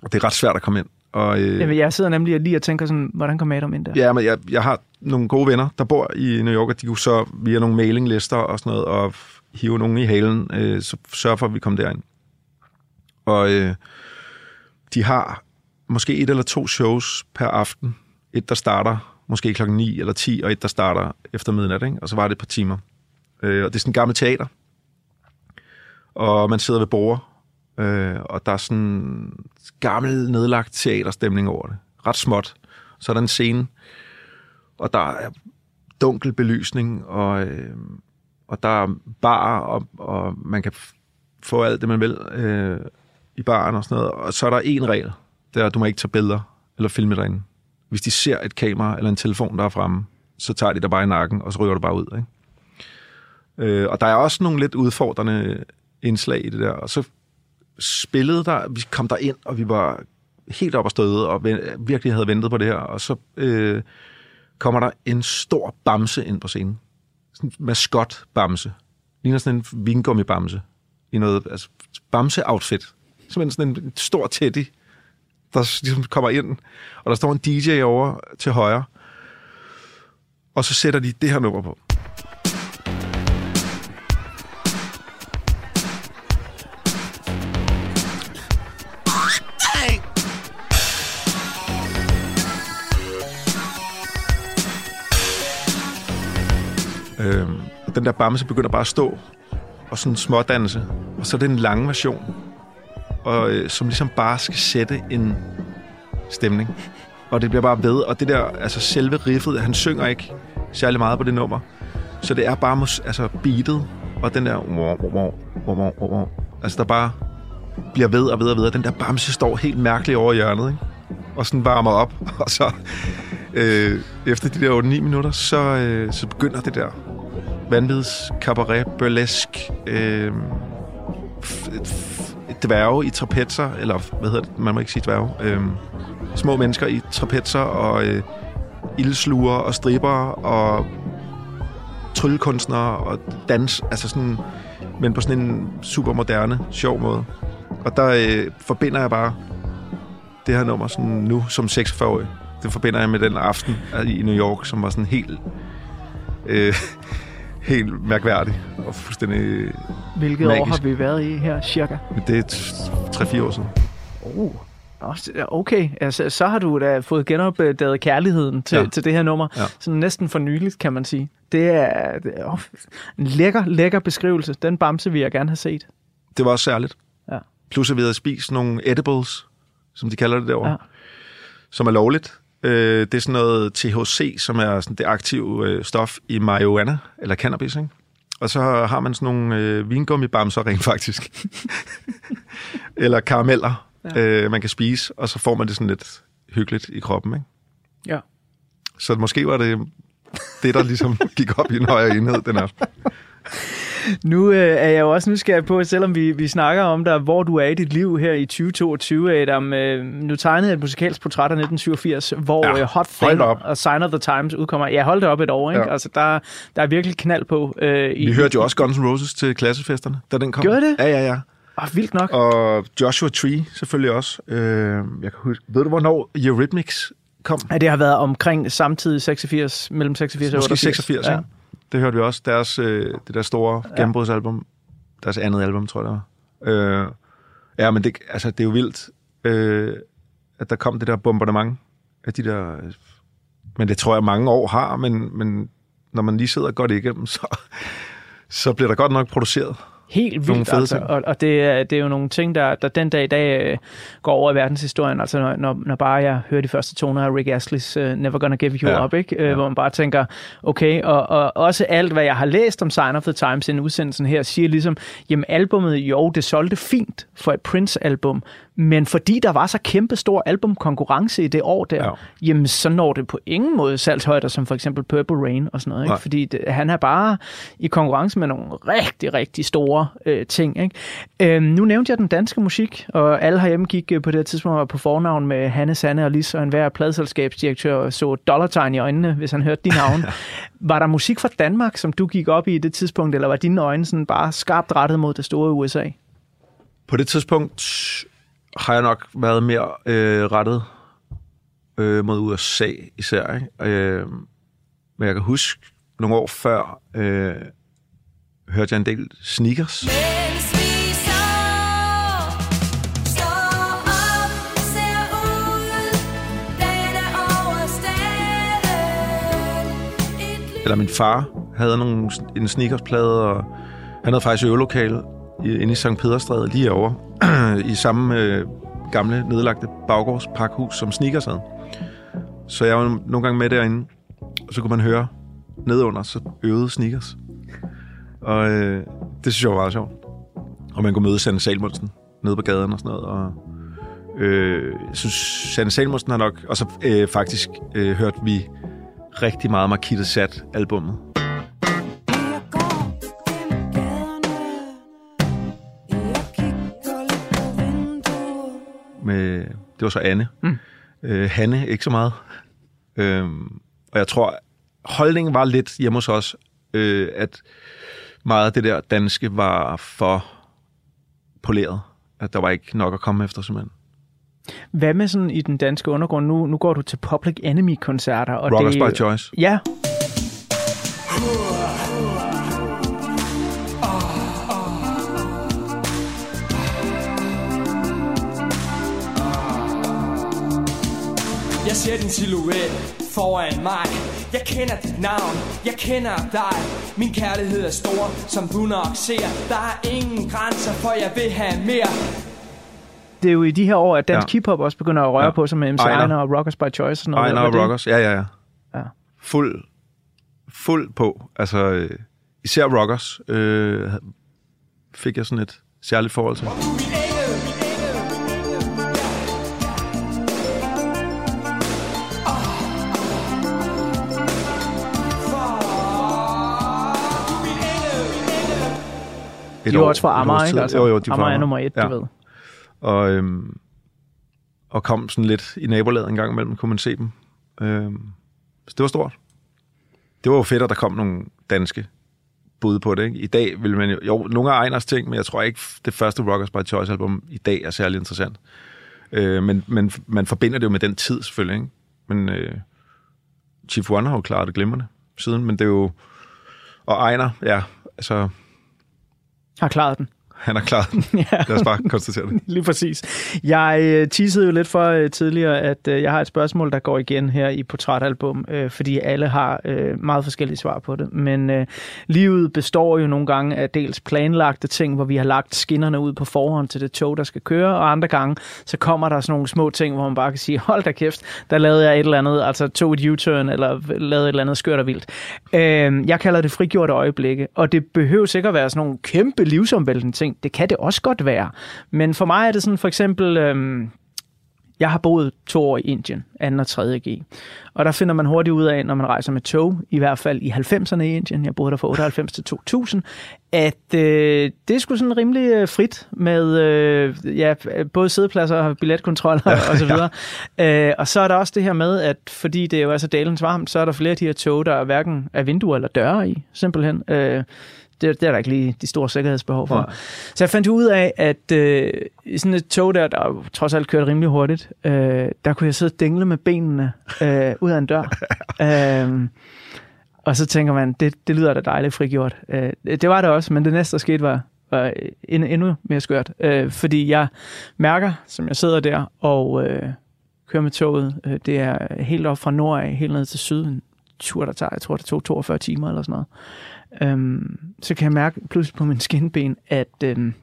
Og det er ret svært at komme ind. Og, øh, Jamen, jeg sidder nemlig lige og tænker sådan, hvordan kom Adam ind der? Ja, men jeg, jeg har nogle gode venner, der bor i New York, og de kunne så via nogle mailinglister og sådan noget, og hive nogen i halen, øh, så sørge for, at vi kom derind. Og øh, de har måske et eller to shows per aften. Et, der starter måske klokken 9 eller 10, og et, der starter efter midnat, ikke? og så var det et par timer. Øh, og det er sådan en gammel teater. Og man sidder ved bord, øh, og der er sådan gammel, nedlagt teaterstemning over det. Ret småt. Så er der en scene, og der er dunkel belysning, og, øh, og der er bar, og, og man kan få alt det, man vil øh, i baren og sådan noget. Og så er der en regel, det er, at du må ikke tage billeder eller filme derinde. Hvis de ser et kamera eller en telefon, der er fremme, så tager de dig bare i nakken, og så ryger du bare ud. Ikke? Øh, og der er også nogle lidt udfordrende indslag i det der. Og så spillede der, vi kom der ind, og vi var helt op og støde, og virkelig havde ventet på det her. Og så øh, kommer der en stor bamse ind på scenen. Sådan en maskot-bamse. Ligner sådan en vingummibamse. i noget altså, bamse-outfit. Simpelthen sådan en stor teddy, der ligesom kommer ind, og der står en DJ over til højre, og så sætter de det her nummer på. Den der bamse begynder bare at stå og sådan smådanse. Og så er det en lang version, og, øh, som ligesom bare skal sætte en stemning. Og det bliver bare ved, og det der, altså selve riffet, han synger ikke særlig meget på det nummer. Så det er bare mus- altså beatet, og den der... wow, wow, wow, wow, wow, Altså der bare bliver ved og ved og ved. Den der bamse står helt mærkeligt over i hjørnet, ikke? Og sådan varmer op, og så øh, efter de der 8-9 minutter, så, øh, så begynder det der vanvids, cabaret, burlesk, øh, f- f- dværge i trapetser, eller hvad hedder det, man må ikke sige dværge, øh, små mennesker i trapetser og øh, ildsluger og stripper og tryllekunstnere og dans, altså sådan, men på sådan en super moderne, sjov måde. Og der øh, forbinder jeg bare det her nummer sådan nu som 46-årig. Det forbinder jeg med den aften i New York, som var sådan helt øh, helt mærkværdig og fuldstændig Hvilket magisk. år har vi været i her, cirka? Men det er t- 3-4 år siden. Oh. Okay, altså, så har du da fået genopdaget kærligheden til, ja. Til det her nummer. Ja. Sådan næsten for nyligt, kan man sige. Det er, det er oh, en lækker, lækker beskrivelse. Den bamse vil jeg gerne have set. Det var også særligt. Ja. Plus at vi havde spist nogle edibles, som de kalder det derovre, ja. som er lovligt. Øh, det er sådan noget THC, som er sådan det aktive øh, stof i marihuana, eller cannabis, ikke? Og så har man sådan nogle øh, vingummibamser rent faktisk. eller karameller, ja. øh, man kan spise, og så får man det sådan lidt hyggeligt i kroppen, ikke? Ja. Så måske var det det, der ligesom gik op i en højere enhed den aften. Nu øh, er jeg jo også nysgerrig på, selvom vi, vi snakker om dig, hvor du er i dit liv her i 2022, Adam. Øh, nu tegnede jeg et musikalsk portræt af 1987, hvor Ja, ja, Hot hold Thing og Sign of the Times udkommer. Jeg holdt det op et år, ikke? Ja. Altså, der, der er virkelig knald på. Øh, i, Vi hørte jo også Guns N' Roses til klassefesterne, da den kom. Gjorde det? Ja, ja, ja. Oh, vildt nok. Og Joshua Tree selvfølgelig også. Øh, jeg kan huske, ved du, hvornår Eurythmics kom? Ja, det har været omkring samtidig 86, mellem 86 og Måske 88. 86, ja. Det hørte vi også. Deres, øh, det der store Ja. gennembrudsalbum. Deres andet album, tror jeg, det var. Øh, ja, men det, altså, det er jo vildt, øh, at der kom det der bombardement af de der... øh, Men det tror jeg, mange år har, men, men når man lige sidder godt igennem, så, så bliver der godt nok produceret. Helt Nogle vildt, fede altså. ting. Og, og det, er, det er jo nogle ting, der, der den dag i dag øh, går over i verdenshistorien. Altså når, når, når bare jeg hører de første toner af Rick Astley's uh, Never Gonna Give You Ja. Up, ikke? Øh, hvor man bare tænker, okay, og, og også alt, hvad jeg har læst om Sign of the Times i en udsendelsen her, siger ligesom, jamen albummet, jo, det solgte fint for et Prince-album, men fordi der var så kæmpe stor albumkonkurrence i det år der, Ja. jamen så når det på ingen måde salgshøjder som for eksempel Purple Rain og sådan noget. Ikke? Nej. Fordi det, han er bare i konkurrence med nogle rigtig, rigtig store øh, ting. Ikke? Øhm, nu nævnte jeg den danske musik, og alle herhjemme gik øh, på det tidspunkt var på fornavn med Hanne, Sanne og Lis, og enhver pladselskabsdirektør og så dollartegn i øjnene, hvis han hørte de navne. var der musik fra Danmark, som du gik op i i det tidspunkt, eller var dine øjne sådan bare skarpt rettet mod det store USA? På det tidspunkt har jeg nok været mere øh, rettet øh, mod USA især. Ikke? Øh, men jeg kan huske, nogle år før øh, hørte jeg en del sneakers. Mens vi står, står op, ser ud, dagen er overstået. Eller min far havde nogle, en sneakersplade, og han havde faktisk øvelokale inde i St. Pederstræde lige over i samme øh, gamle nedlagte baggårdspakhus, som sneakers havde. Så jeg var nogle gange med derinde, og så kunne man høre nedunder, så øvede sneakers. Og øh, det synes jeg var meget sjovt. Og man kunne møde Sanne Salmonsen nede på gaden og sådan noget. Og, øh, jeg synes, Sanne Salmonsen har nok... Og så øh, faktisk øh, hørte vi rigtig meget Markita Sat det var så Anne. Mm. Øh, Hanne, ikke så meget. Øhm, og jeg tror, holdningen var lidt hjemme hos os, øh, at meget af det der danske var for poleret. At der var ikke nok at komme efter, simpelthen. Hvad med sådan i den danske undergrund? Nu, nu går du til Public Enemy-koncerter. Og Rockers det, by Choice. Ja, Jeg ser din silhuet foran mig Jeg kender dit navn, jeg kender dig Min kærlighed er stor, som du nok ser Der er ingen grænser, for jeg vil have mere det er jo i de her år, at dansk Ja. hiphop også begynder at røre Ja. på sig med MC Ejner. Ejner og Rockers by Choice. og Sådan noget. Ejner og det- Rockers, ja, ja, ja. Ja. Fuld, fuld på. Altså, øh, især Rockers øh, fik jeg sådan et særligt forhold til. Et De er år- også fra Amager, ikke? Altså, Jo, jo, de er Amager er nummer et, Ja. du ved. Og, øhm, og kom sådan lidt i nabolaget en gang imellem, kunne man se dem. Øhm, så det var stort. Det var jo fedt, at der kom nogle danske bud på det. Ikke? I dag vil man jo, jo, nogle af Ejners ting, men jeg tror ikke, det første Rockers by Choice album i dag er særlig interessant. Øh, men, men man forbinder det jo med den tid selvfølgelig. Ikke? Men øh, Chief One har jo klaret det glimrende siden, men det er jo... Og Ejner, ja, altså, har klaret den han har klaret den. Ja. Lad os bare konstatere det. Lige præcis. Jeg øh, teasede jo lidt for øh, tidligere, at øh, jeg har et spørgsmål, der går igen her i Portrætalbum, fordi alle har meget forskellige svar på det. Men livet består jo nogle gange af dels planlagte ting, hvor vi har lagt skinnerne ud på forhånd til det tog, der skal køre, og andre gange, så kommer der sådan nogle små ting, hvor man bare kan sige, hold da kæft, der lavede jeg et eller andet, altså tog et U-turn, eller lavede et eller andet skørt og vildt. Jeg kalder det frigjorte øjeblikke, og det behøver sikkert være sådan nogle kæmpe livsomvæltende ting. Det kan det også godt være. Men for mig er det sådan for eksempel... Øhm, jeg har boet to år i Indien, 2. og 3. G. Og der finder man hurtigt ud af, når man rejser med tog, i hvert fald i 90'erne i Indien, jeg boede der fra 98 til 2000, at øh, det sgu sådan rimelig øh, frit med øh, ja, både sædepladser og billetkontroller og så videre. Øh, og så er der også det her med, at fordi det jo er så dalens varmt, så er der flere af de her tog, der hverken er vinduer eller døre i, simpelthen. Øh, det, det er der ikke lige de store sikkerhedsbehov for. Nej. Så jeg fandt ud af, at øh, i sådan et tog der, der trods alt kørte rimelig hurtigt, øh, der kunne jeg sidde og dingle med benene øh, ud af en dør. øh, og så tænker man, det, det lyder da dejligt frigjort. Øh, det var det også, men det næste, der skete, var, var endnu, endnu mere skørt. Øh, fordi jeg mærker, som jeg sidder der og øh, kører med toget, øh, det er helt op fra nord af, helt ned til syd, en tur, der tager, jeg tror, det tog 42 timer eller sådan noget. Øhm, så kan jeg mærke pludselig på min skinben, at øhm,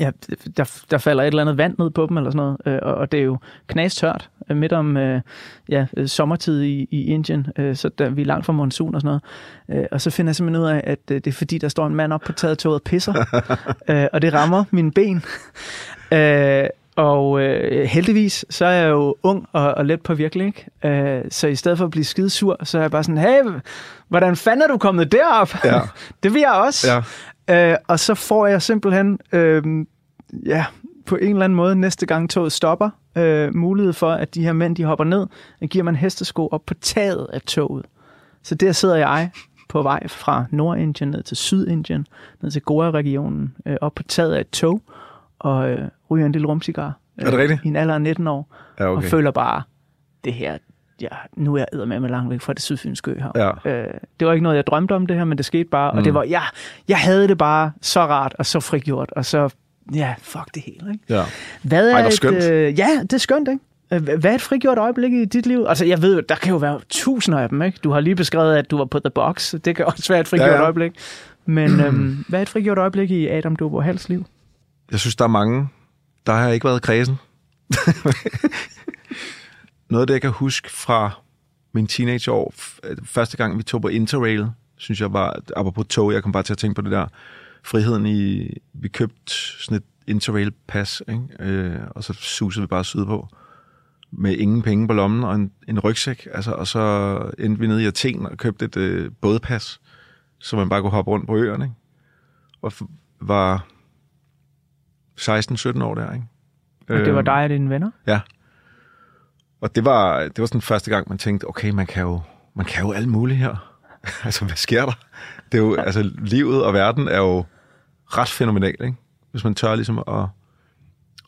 ja, der, der falder et eller andet vand ned på dem, eller sådan noget, øh, og, og det er jo knastørt øh, midt om øh, ja, sommertid i, i Indien, øh, så der, vi er langt fra monsun og sådan noget. Øh, og så finder jeg simpelthen ud af, at øh, det er fordi, der står en mand op på taget toget og pisser, øh, og det rammer mine ben. Øh, og øh, heldigvis, så er jeg jo ung og, og let på virkelig, ikke? Øh, så i stedet for at blive skide sur, så er jeg bare sådan, hey, hvordan fanden er du kommet derop? Ja. det vil jeg også. Ja. Øh, og så får jeg simpelthen, øh, ja, på en eller anden måde, næste gang toget stopper, øh, mulighed for, at de her mænd, de hopper ned, og giver man hestesko op på taget af toget. Så der sidder jeg på vej fra Nordindien ned til Sydindien, ned til Goa-regionen, øh, op på taget af et tog, og øh, ryger en lille rumcigar. Øh, Er det rigtigt? I en alder af 19 år. Ja, okay. Og føler bare, det her, ja, nu er jeg med mig langt væk fra det sydfynske øhav. Ja. Øh, det var ikke noget, jeg drømte om det her, men det skete bare. Mm. Og det Mm. var, ja, jeg havde det bare så rart og så frigjort, og så, ja, fuck det hele. Ikke? Ja. Hvad er Ej, hvor et, skønt. Øh, ja, det er skønt, ikke? Øh, Hvad er et frigjort øjeblik i dit liv? Altså, jeg ved jo, der kan jo være tusinder af dem, ikke? Du har lige beskrevet, at du var på The Box. Det kan også være et frigjort Ja, ja, øjeblik. Men øhm, hvad er et frigjort øjeblik i Adam Dubo Hals liv? Jeg synes, der er mange, der har ikke været kredsen. Noget af det, jeg kan huske fra min teenageår, øh, første gang vi tog på Interrail, synes jeg var, apropos tog, jeg kom bare til at tænke på det der, friheden i, vi købte sådan et Interrail-pas, ikke? Øh, og så susede vi bare sydpå med ingen penge på lommen og en, en rygsæk, altså, og så endte vi nede i Athen og købte et øh, bådpas, så man bare kunne hoppe rundt på øerne, ikke? og f- var 16-17 år der, ikke? Og det var Øhm, dig og dine venner? Ja. Og det var, det var sådan første gang, man tænkte, okay, man kan jo, man kan jo alt muligt her. altså, hvad sker der? Det er jo, altså, livet og verden er jo ret fænomenal, ikke? Hvis man tør ligesom at,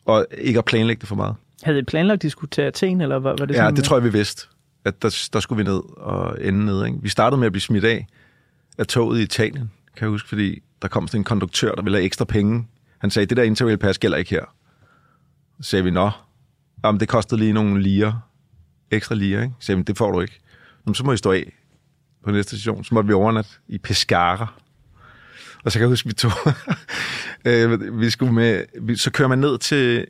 og ikke at planlægge det for meget. Havde I planlagt, at de skulle til Athen, eller var, var det Ja, sådan, det tror jeg, vi vidste, at der, der skulle vi ned og ende ned. Ikke? Vi startede med at blive smidt af af toget i Italien, kan jeg huske, fordi der kom sådan en konduktør, der ville have ekstra penge. Han sagde, det der interrail-pas gælder ikke her. Så sagde vi, nå, jamen, det kostede lige nogle liger, ekstra liger, ikke? Så sagde vi, det får du ikke. Jamen, så må I stå af på næste station. Så måtte vi overnatte i Pescara. Og så kan jeg huske, vi tog... Øh, vi skulle med... Vi, så kører man ned til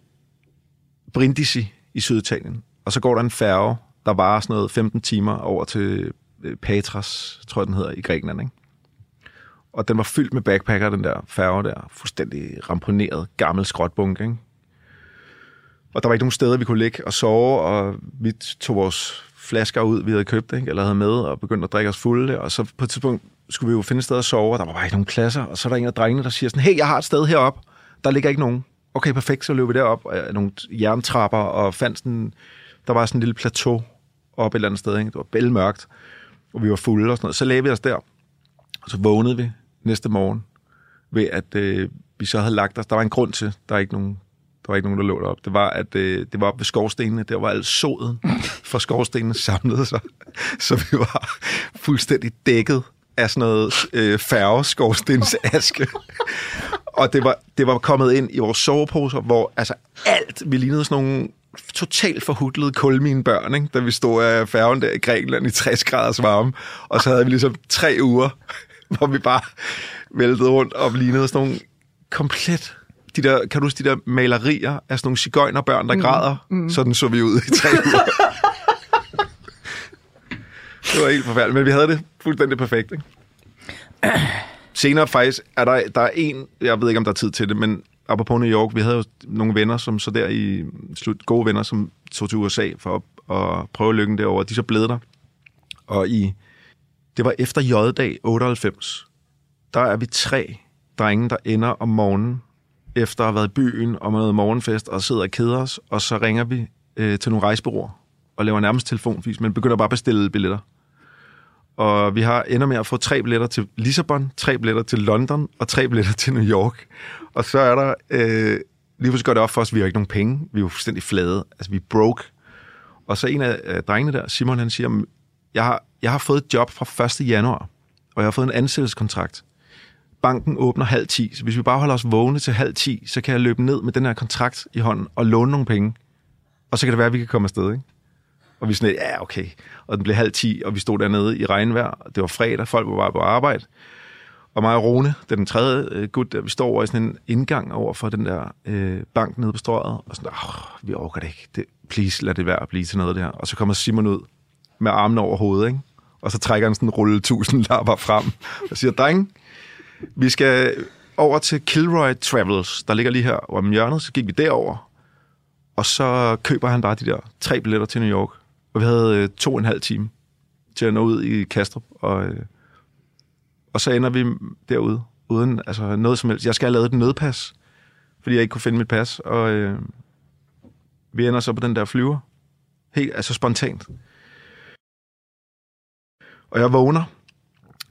Brindisi i Syditalien, og så går der en færge, der varer sådan noget 15 timer over til øh, Patras, tror jeg den hedder, i Grækenland, ikke? Og den var fyldt med backpacker, den der færge der. Fuldstændig ramponeret, gammel skrotbunke, ikke? Og der var ikke nogen steder, vi kunne ligge og sove, og vi tog vores flasker ud, vi havde købt, ikke? eller havde med, og begyndte at drikke os fulde. Og så på et tidspunkt skulle vi jo finde et sted at sove, og der var bare ikke nogen klasser. Og så er der en af drengene, der siger sådan, hey, jeg har et sted herop, Der ligger ikke nogen. Okay, perfekt, så løb vi derop, og nogle jerntrapper, og fandt sådan, der var sådan en lille plateau op et eller andet sted, ikke? det var bælmørkt, og vi var fulde og sådan noget. Så lagde vi os der, og så vågnede vi næste morgen ved, at øh, vi så havde lagt os. Der var en grund til, der er ikke nogen, der var ikke nogen, der lå derop. Det var, at øh, det var oppe ved skovstenene. Der var alt soden fra skovstenene samlet sig. Så vi var fuldstændig dækket af sådan noget øh, færgeskorstens aske. Og det var, det var kommet ind i vores soveposer, hvor altså alt, vi lignede sådan nogle totalt forhudlede kulminebørn, ikke? da vi stod af færgen der i Grækenland i 60 graders varme. Og så havde vi ligesom tre uger, hvor vi bare væltede rundt og lignede sådan nogle komplet... De der, kan du huske de der malerier af sådan nogle cigøjnerbørn, der mm. græder? Mm. Sådan så vi ud i tre uger. det var helt forfærdeligt, men vi havde det fuldstændig perfekt. Ikke? Senere faktisk er der, der er en, jeg ved ikke, om der er tid til det, men apropos New York, vi havde jo nogle venner, som så der i slut, gode venner, som tog til USA for at, at prøve lykken derovre. De så blevet der. Og i, det var efter J-dag 98, der er vi tre drenge, der ender om morgenen, efter at have været i byen og med noget morgenfest, og sidder og keder os, og så ringer vi øh, til nogle rejsebureauer og laver nærmest telefonvis, men begynder bare at bestille billetter. Og vi har ender med at få tre billetter til Lissabon, tre billetter til London og tre billetter til New York. Og så er der, øh, lige pludselig går det op for os, vi har ikke nogen penge. Vi er jo fuldstændig flade. Altså, vi er broke. Og så en af drengene der, Simon, han siger, jeg har, jeg har fået et job fra 1. januar, og jeg har fået en ansættelseskontrakt. Banken åbner halv 10, så hvis vi bare holder os vågne til halv 10, så kan jeg løbe ned med den her kontrakt i hånden og låne nogle penge. Og så kan det være, at vi kan komme afsted, ikke? Og vi sådan lidt, ja, okay. Og den blev halv 10, og vi stod dernede i regnvejr. Det var fredag, folk var bare på arbejde. Og mig og Rune, det er den tredje øh, gut, der vi står over i sådan en indgang over for den der øh, bank nede på strøget. Og sådan, vi overgår det ikke. Det, please, lad det være at blive til noget der. Og så kommer Simon ud med armene over hovedet, ikke? Og så trækker han sådan en rulle tusind lapper frem og siger, dreng, vi skal over til Kilroy Travels, der ligger lige her om hjørnet. Så gik vi derover, og så køber han bare de der tre billetter til New York. Og vi havde øh, to og en halv time til at nå ud i Kastrup. Og, øh, og så ender vi derude, uden altså, noget som helst. Jeg skal have lavet et nødpas, fordi jeg ikke kunne finde mit pas. Og øh, vi ender så på den der flyver. Helt, altså spontant. Og jeg vågner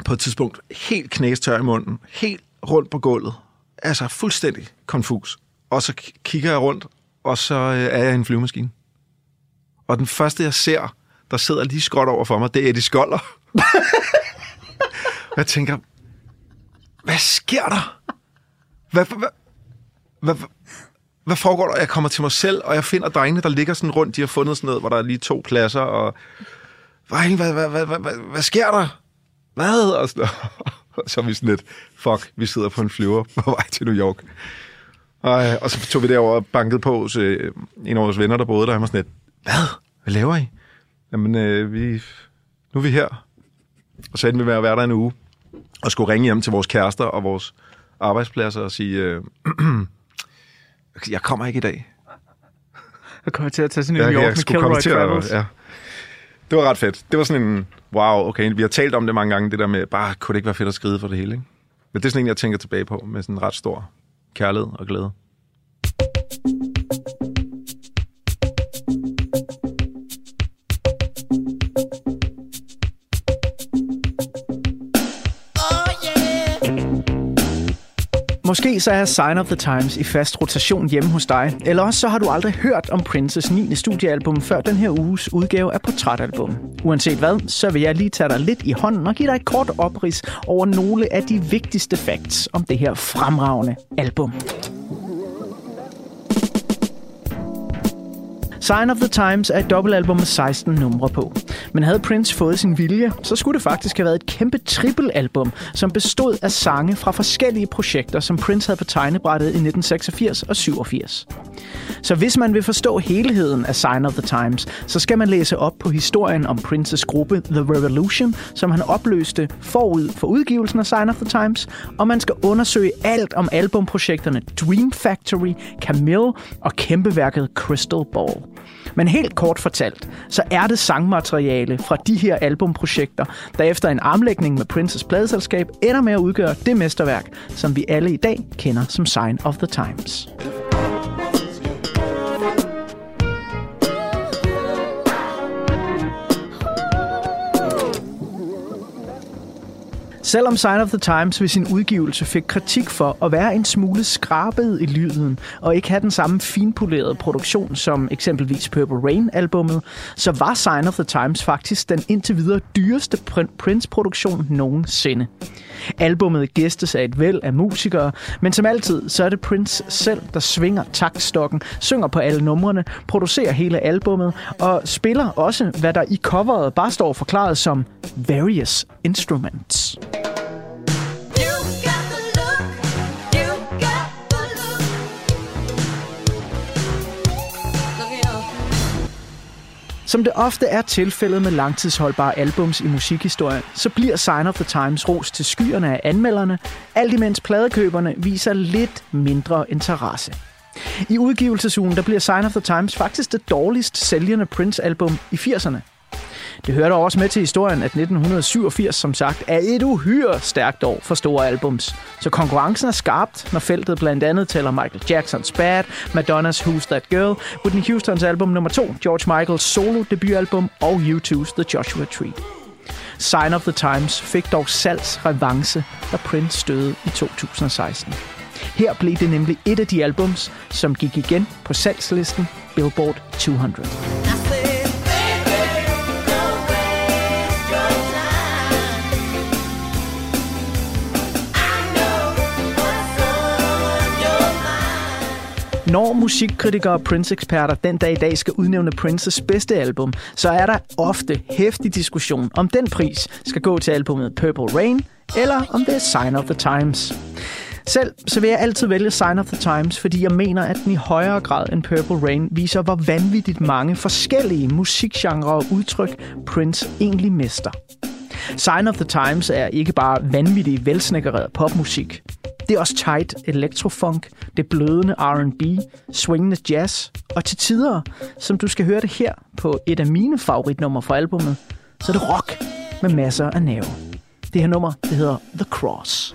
på et tidspunkt helt knæstør i munden, helt rundt på gulvet. Altså fuldstændig konfus. Og så kigger jeg rundt, og så øh, er jeg i en flyvemaskine. Og den første, jeg ser, der sidder lige skråt over for mig, det er Eddie Skoller. jeg tænker, hvad sker der? Hvad, hvad, hvad, hvad foregår der? Jeg kommer til mig selv, og jeg finder drengene, der ligger sådan rundt. De har fundet sådan noget, hvor der er lige to pladser, og hvad, hvad, hvad, hvad, hvad, hvad, sker der? Hvad? Og, sådan, så er vi sådan lidt, fuck, vi sidder på en flyver på vej til New York. Og, og så tog vi derover og bankede på hos øh, en af vores venner, der boede der. Han var sådan lidt, hvad? Hvad laver I? Jamen, øh, vi, nu er vi her. Og så endte vi med at være der en uge. Og skulle ringe hjem til vores kærester og vores arbejdspladser og sige, øh, jeg kommer ikke i dag. Jeg kommer til at tage sådan en Jeg, New York jeg med skulle komme Kilroy Travels. at, ja. Det var ret fedt. Det var sådan en, wow, okay, vi har talt om det mange gange, det der med, bare kunne det ikke være fedt at skride for det hele, ikke? Men det er sådan en, jeg tænker tilbage på med sådan en ret stor kærlighed og glæde. Måske så er Sign of the Times i fast rotation hjemme hos dig, eller også så har du aldrig hørt om Princes 9. studiealbum før den her uges udgave af Portrætalbum. Uanset hvad, så vil jeg lige tage dig lidt i hånden og give dig et kort oprids over nogle af de vigtigste facts om det her fremragende album. Sign of the Times er et dobbeltalbum med 16 numre på. Men havde Prince fået sin vilje, så skulle det faktisk have været et kæmpe trippelalbum, som bestod af sange fra forskellige projekter, som Prince havde på tegnebrættet i 1986 og 87. Så hvis man vil forstå helheden af Sign of the Times, så skal man læse op på historien om Princes gruppe The Revolution, som han opløste forud for udgivelsen af Sign of the Times, og man skal undersøge alt om albumprojekterne Dream Factory, Camille og kæmpeværket Crystal Ball. Men helt kort fortalt, så er det sangmateriale fra de her albumprojekter, der efter en armlægning med Princes pladeselskab ender med at udgøre det mesterværk, som vi alle i dag kender som Sign of the Times. Selvom Sign of the Times ved sin udgivelse fik kritik for at være en smule skrabet i lyden og ikke have den samme finpolerede produktion som eksempelvis Purple Rain-albummet, så var Sign of the Times faktisk den indtil videre dyreste Prince-produktion nogensinde. Albummet gæstes af et væld af musikere, men som altid, så er det Prince selv, der svinger taktstokken, synger på alle numrene, producerer hele albummet og spiller også, hvad der i coveret bare står forklaret som various instruments. Som det ofte er tilfældet med langtidsholdbare albums i musikhistorien, så bliver Sign of the Times ros til skyerne af anmelderne, alt imens pladekøberne viser lidt mindre interesse. I udgivelsesugen der bliver Sign of the Times faktisk det dårligst sælgende Prince-album i 80'erne. Det hører dog også med til historien, at 1987 som sagt er et uhyre stærkt år for store albums. Så konkurrencen er skarpt, når feltet blandt andet tæller Michael Jacksons Bad, Madonnas Who's That Girl, Whitney Houstons album nummer 2, George Michaels solo debutalbum og U2's The Joshua Tree. Sign of the Times fik dog salgs revanche, da Prince døde i 2016. Her blev det nemlig et af de albums, som gik igen på salgslisten Billboard 200. Når musikkritikere og Prince-eksperter den dag i dag skal udnævne Princes bedste album, så er der ofte hæftig diskussion, om den pris skal gå til albumet Purple Rain, eller om det er Sign of the Times. Selv så vil jeg altid vælge Sign of the Times, fordi jeg mener, at den i højere grad end Purple Rain viser, hvor vanvittigt mange forskellige musikgenre og udtryk Prince egentlig mester. Sign of the Times er ikke bare vanvittig velsnækkereret popmusik. Det er også tight electrofunk, det blødende R&B, swingende jazz, og til tider, som du skal høre det her på et af mine favoritnumre fra albumet, så er det rock med masser af nerve. Det her nummer, det hedder The Cross.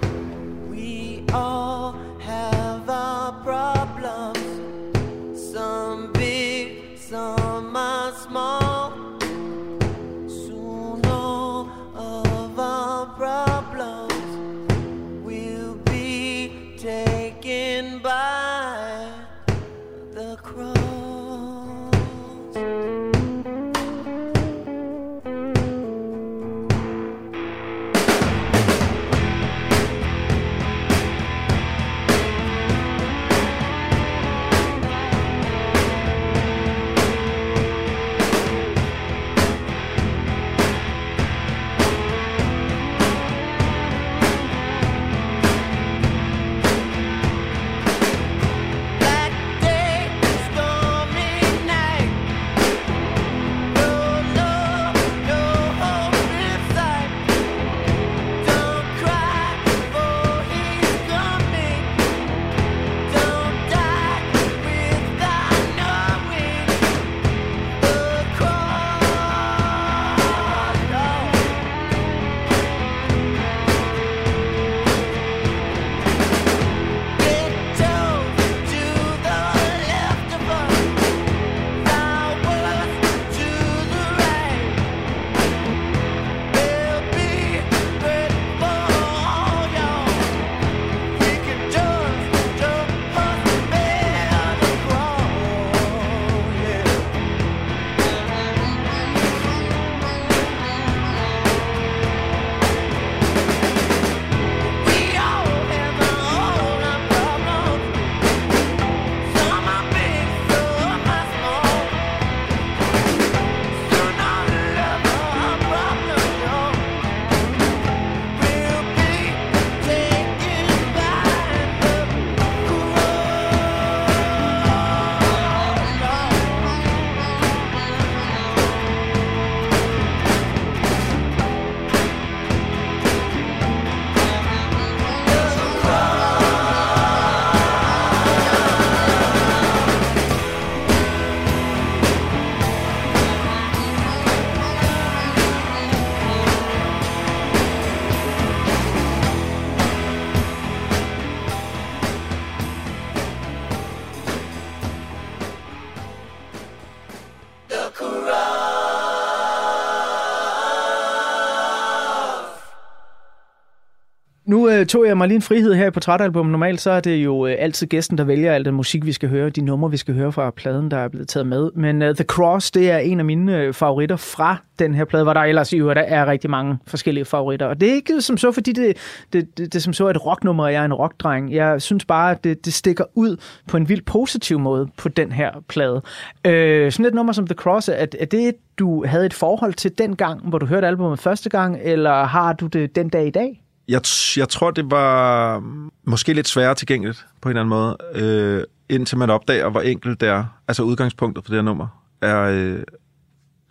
Nu øh, tog jeg mig lige en frihed her i portrætalbum. Normalt så er det jo øh, altid gæsten, der vælger al den musik, vi skal høre, de numre, vi skal høre fra pladen, der er blevet taget med. Men øh, The Cross, det er en af mine øh, favoritter fra den her plade, hvor der ellers i øvrigt er rigtig mange forskellige favoritter. Og det er ikke som så, fordi det, det, det, det som så er et rocknummer, og jeg er en rockdreng. Jeg synes bare, at det, det stikker ud på en vildt positiv måde på den her plade. Øh, sådan et nummer som The Cross, er, er det, du havde et forhold til den gang, hvor du hørte albumet første gang, eller har du det den dag i dag? Jeg, jeg tror, det var mm, måske lidt sværere tilgængeligt på en eller anden måde, øh, indtil man opdager, hvor enkelt det er. Altså udgangspunktet for det her nummer er øh,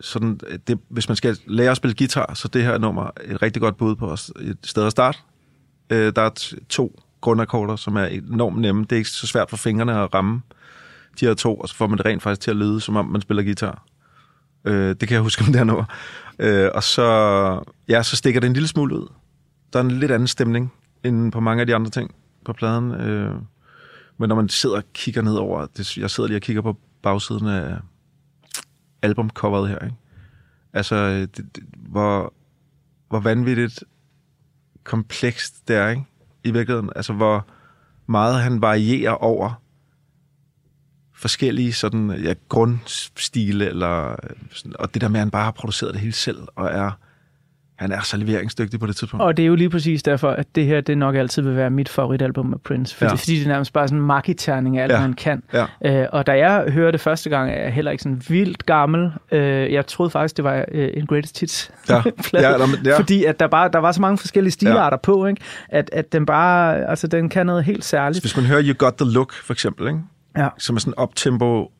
sådan, øh, det, hvis man skal lære at spille guitar, så det her nummer er et rigtig godt bud på os, et sted at starte. Øh, der er t- to grundakkorder, som er enormt nemme. Det er ikke så svært for fingrene at ramme de her to, og så får man det rent faktisk til at lyde, som om man spiller guitar. Øh, det kan jeg huske om det her nummer. Øh, og så, ja, så stikker det en lille smule ud. Der er en lidt anden stemning, end på mange af de andre ting på pladen. Øh, men når man sidder og kigger ned over, det, jeg sidder lige og kigger på bagsiden af albumcoveret her, ikke? Altså, øh, det, det, hvor, hvor vanvittigt komplekst det er, ikke? I virkeligheden. Altså, hvor meget han varierer over forskellige sådan, ja, grundstile, eller, sådan, og det der med, at han bare har produceret det hele selv, og er, han er så leveringsdygtig på det tidspunkt. Og det er jo lige præcis derfor, at det her det nok altid vil være mit favoritalbum med Prince. Fordi, Ja. fordi det er nærmest bare sådan en makiterning af alt, Ja. man kan. Ja. Øh, og da jeg hørte det første gang, er jeg heller ikke sådan vildt gammel. Øh, jeg troede faktisk, det var øh, en Greatest Hits Ja. plade, Ja, men- ja. fordi at der, bare, der var så mange forskellige stilarter ja. på, ikke? At, at den bare, altså den kan noget helt særligt. Hvis man hører You Got The Look, for eksempel, ikke? Ja. som er sådan en optempo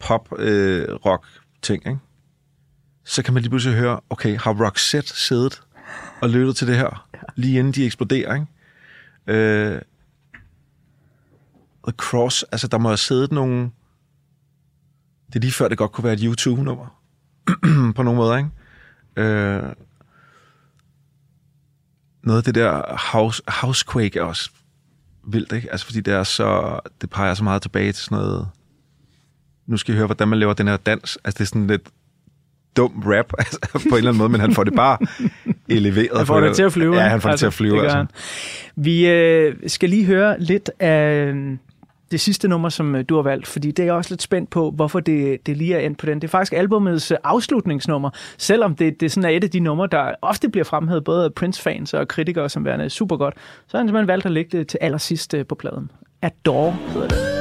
pop øh, rock ting, ikke? Så kan man lige pludselig høre, okay, har Roxette siddet og lyttet til det her, lige inden de eksploderer, ikke? Øh, The Cross, altså der må have siddet nogle... Det er lige før, det godt kunne være et YouTube-nummer. på nogle måder, ikke? Øh, noget af det der house, Housequake er også vildt, ikke? Altså fordi det er så... Det peger så meget tilbage til sådan noget... Nu skal I høre, hvordan man laver den her dans. Altså det er sådan lidt dum rap altså, på en eller anden måde, men han får det bare eleveret. Han får det til at flyve. Ja, han får det til at flyve. Altså. han. Vi øh, skal lige høre lidt af øh, det sidste nummer, som øh, du har valgt, fordi det er jeg også lidt spændt på, hvorfor det, det lige er endt på den. Det er faktisk albumets øh, afslutningsnummer, selvom det, det sådan er et af de numre, der ofte bliver fremhævet både af Prince-fans og kritikere som værende super godt. Så har han simpelthen valgt at lægge det til allersidst på pladen. Adore hedder det.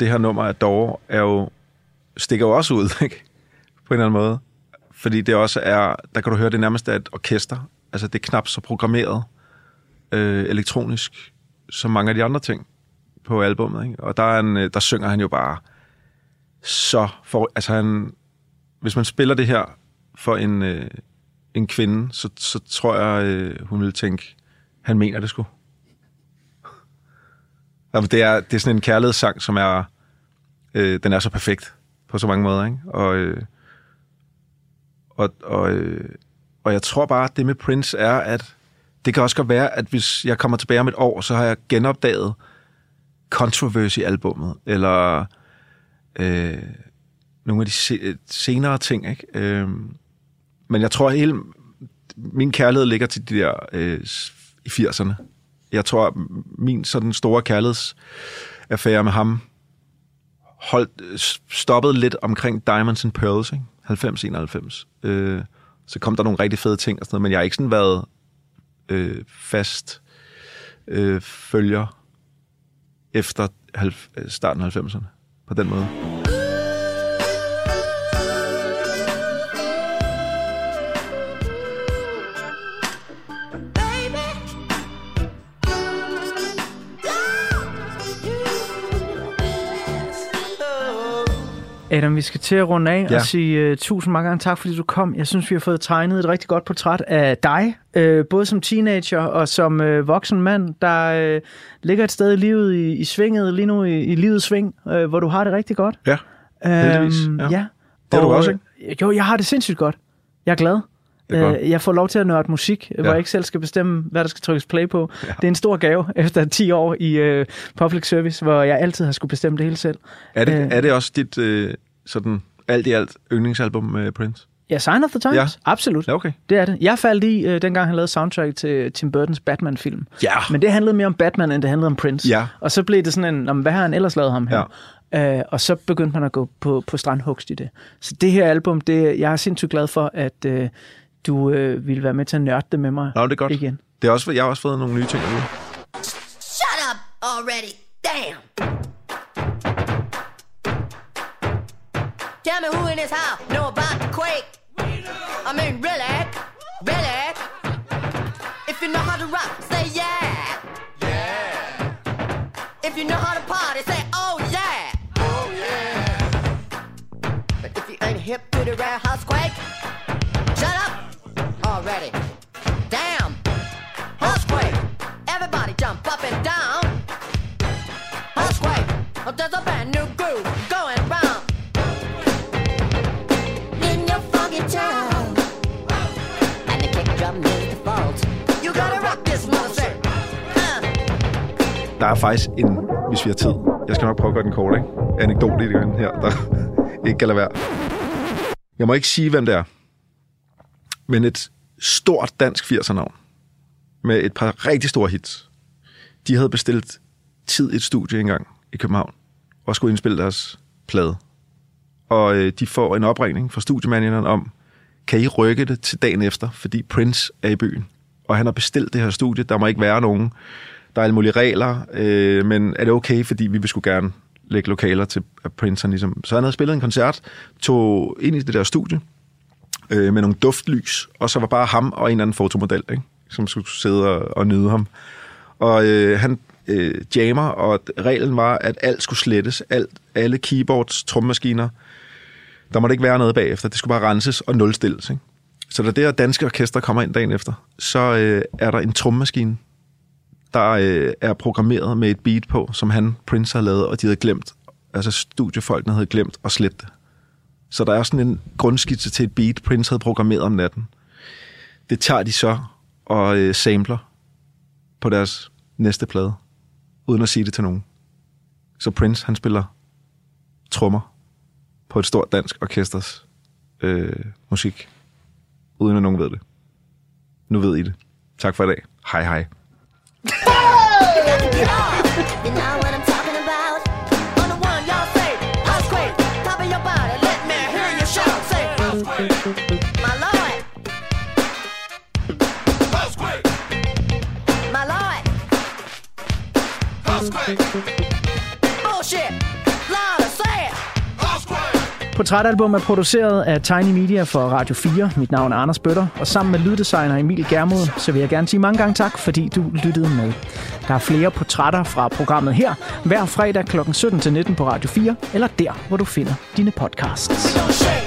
Det her nummer af Dore er jo, stikker jo også ud, ikke? På en eller anden måde. Fordi det også er, der kan du høre, det nærmest er et orkester. Altså, det er knap så programmeret øh, elektronisk, som mange af de andre ting på albummet, ikke? Og der, er en, øh, der synger han jo bare så for, altså han, hvis man spiller det her for en, øh, en kvinde, så, så tror jeg, øh, hun vil tænke, han mener det sgu. Jamen, det, er, det er sådan en kærlighedssang, som er, øh, den er så perfekt på så mange måder, ikke? Og, øh, og, og, øh, og jeg tror bare, at det med Prince er, at det kan også godt være, at hvis jeg kommer tilbage om et år, så har jeg genopdaget Controversy albummet, eller øh, nogle af de se- øh, senere ting, ikke? Øh, men jeg tror, hele min kærlighed ligger til de der øh, i 80'erne. Jeg tror, min sådan store kærlighedsaffære med ham holdt, stoppede lidt omkring Diamonds and Pearls, ikke? 90-91. Øh, så kom der nogle rigtig fede ting og sådan noget, men jeg har ikke sådan været øh, fast øh, følger efter halv, starten af 90'erne på den måde. Adam, vi skal til at runde af Ja. og sige uh, tusind mange gange tak, fordi du kom. Jeg synes, vi har fået tegnet et rigtig godt portræt af dig, uh, både som teenager og som uh, voksen mand, der uh, ligger et sted i livet i, i svinget, lige nu i, i livets sving, uh, hvor du har det rigtig godt. Ja, heldigvis. Øhm, Ja. ja. Det har du Og, også, øh, Jo, jeg har det sindssygt godt. Jeg er glad. Øh, Jeg får lov til at nørde musik, ja. hvor jeg ikke selv skal bestemme, hvad der skal trykkes play på. Ja. Det er en stor gave efter 10 år i uh, public service, hvor jeg altid har skulle bestemme det hele selv. Er det, Øh. er det også dit øh, sådan alt i alt yndlingsalbum med Prince? Ja, Sign of the Times. Ja. Absolut. Ja, okay. Det er det. Jeg faldt i, øh, dengang han lavede soundtrack til Tim Burtons Batman-film. Ja. Men det handlede mere om Batman, end det handlede om Prince. Ja. Og så blev det sådan en, om, hvad har han ellers lavet ham her? Ja. Øh, og så begyndte man at gå på, på strandhugst i det. Så det her album, det, jeg er sindssygt glad for, at øh, du øh, ville være med til at nørde det med mig Nå, det er godt. igen. Det er også, jeg har også fået nogle nye ting nu. Shut up already. Damn. Tell me who in this house know about the quake. I mean, really? Really? If you know how to rock, say yeah. Yeah. If you know how to party, say oh yeah. Oh yeah. But if you ain't hip to the rare house quake, already. Damn. earthquake. Everybody jump up and down. Earthquake. Oh, there's a brand new groove going round. In your funky town. And the kick drum is the fault. You gotta rock this mother Uh. Der er faktisk en, hvis vi har tid, jeg skal nok prøve at gøre den kort, ikke? Anekdote i den her, der ikke kan lade være. Jeg må ikke sige, hvem det er. Men et stort dansk 80'er-navn med et par rigtig store hits. De havde bestilt tid i et studie engang i København og skulle indspille deres plade. Og øh, de får en opringning fra studiemanageren om, kan I rykke det til dagen efter, fordi Prince er i byen. Og han har bestilt det her studie, der må ikke være nogen. Der er alle mulige regler, øh, men er det okay, fordi vi vil skulle gerne lægge lokaler til Prince. Han ligesom, så han havde spillet en koncert, tog ind i det der studie øh, med nogle duftlys, og så var bare ham og en eller anden fotomodel, ikke? som skulle sidde og, og nyde ham. Og øh, han øh, jammer, og reglen var, at alt skulle slettes, alt, alle keyboards, trommemaskiner, der måtte ikke være noget bagefter, det skulle bare renses og nulstilles. Ikke? Så da det her danske orkester kommer ind dagen efter, så øh, er der en trommemaskine, der øh, er programmeret med et beat på, som han, Prince, har lavet, og de havde glemt, altså studiefolkene havde glemt at slette det. Så der er sådan en grundskitse til et beat, Prince havde programmeret om natten. Det tager de så og øh, sampler på deres næste plade, uden at sige det til nogen. Så Prince, han spiller trommer på et stort dansk orkesters øh, musik, uden at nogen ved det. Nu ved I det. Tak for i dag. Hej hej. You Portrætalbum er produceret af Tiny Media for Radio 4. Mit navn er Anders Bøtter, og sammen med lyddesigner Emil Germod, så vil jeg gerne sige mange gange tak, fordi du lyttede med. Der er flere portrætter fra programmet her, hver fredag kl. 17-19 på Radio 4, eller der, hvor du finder dine podcasts.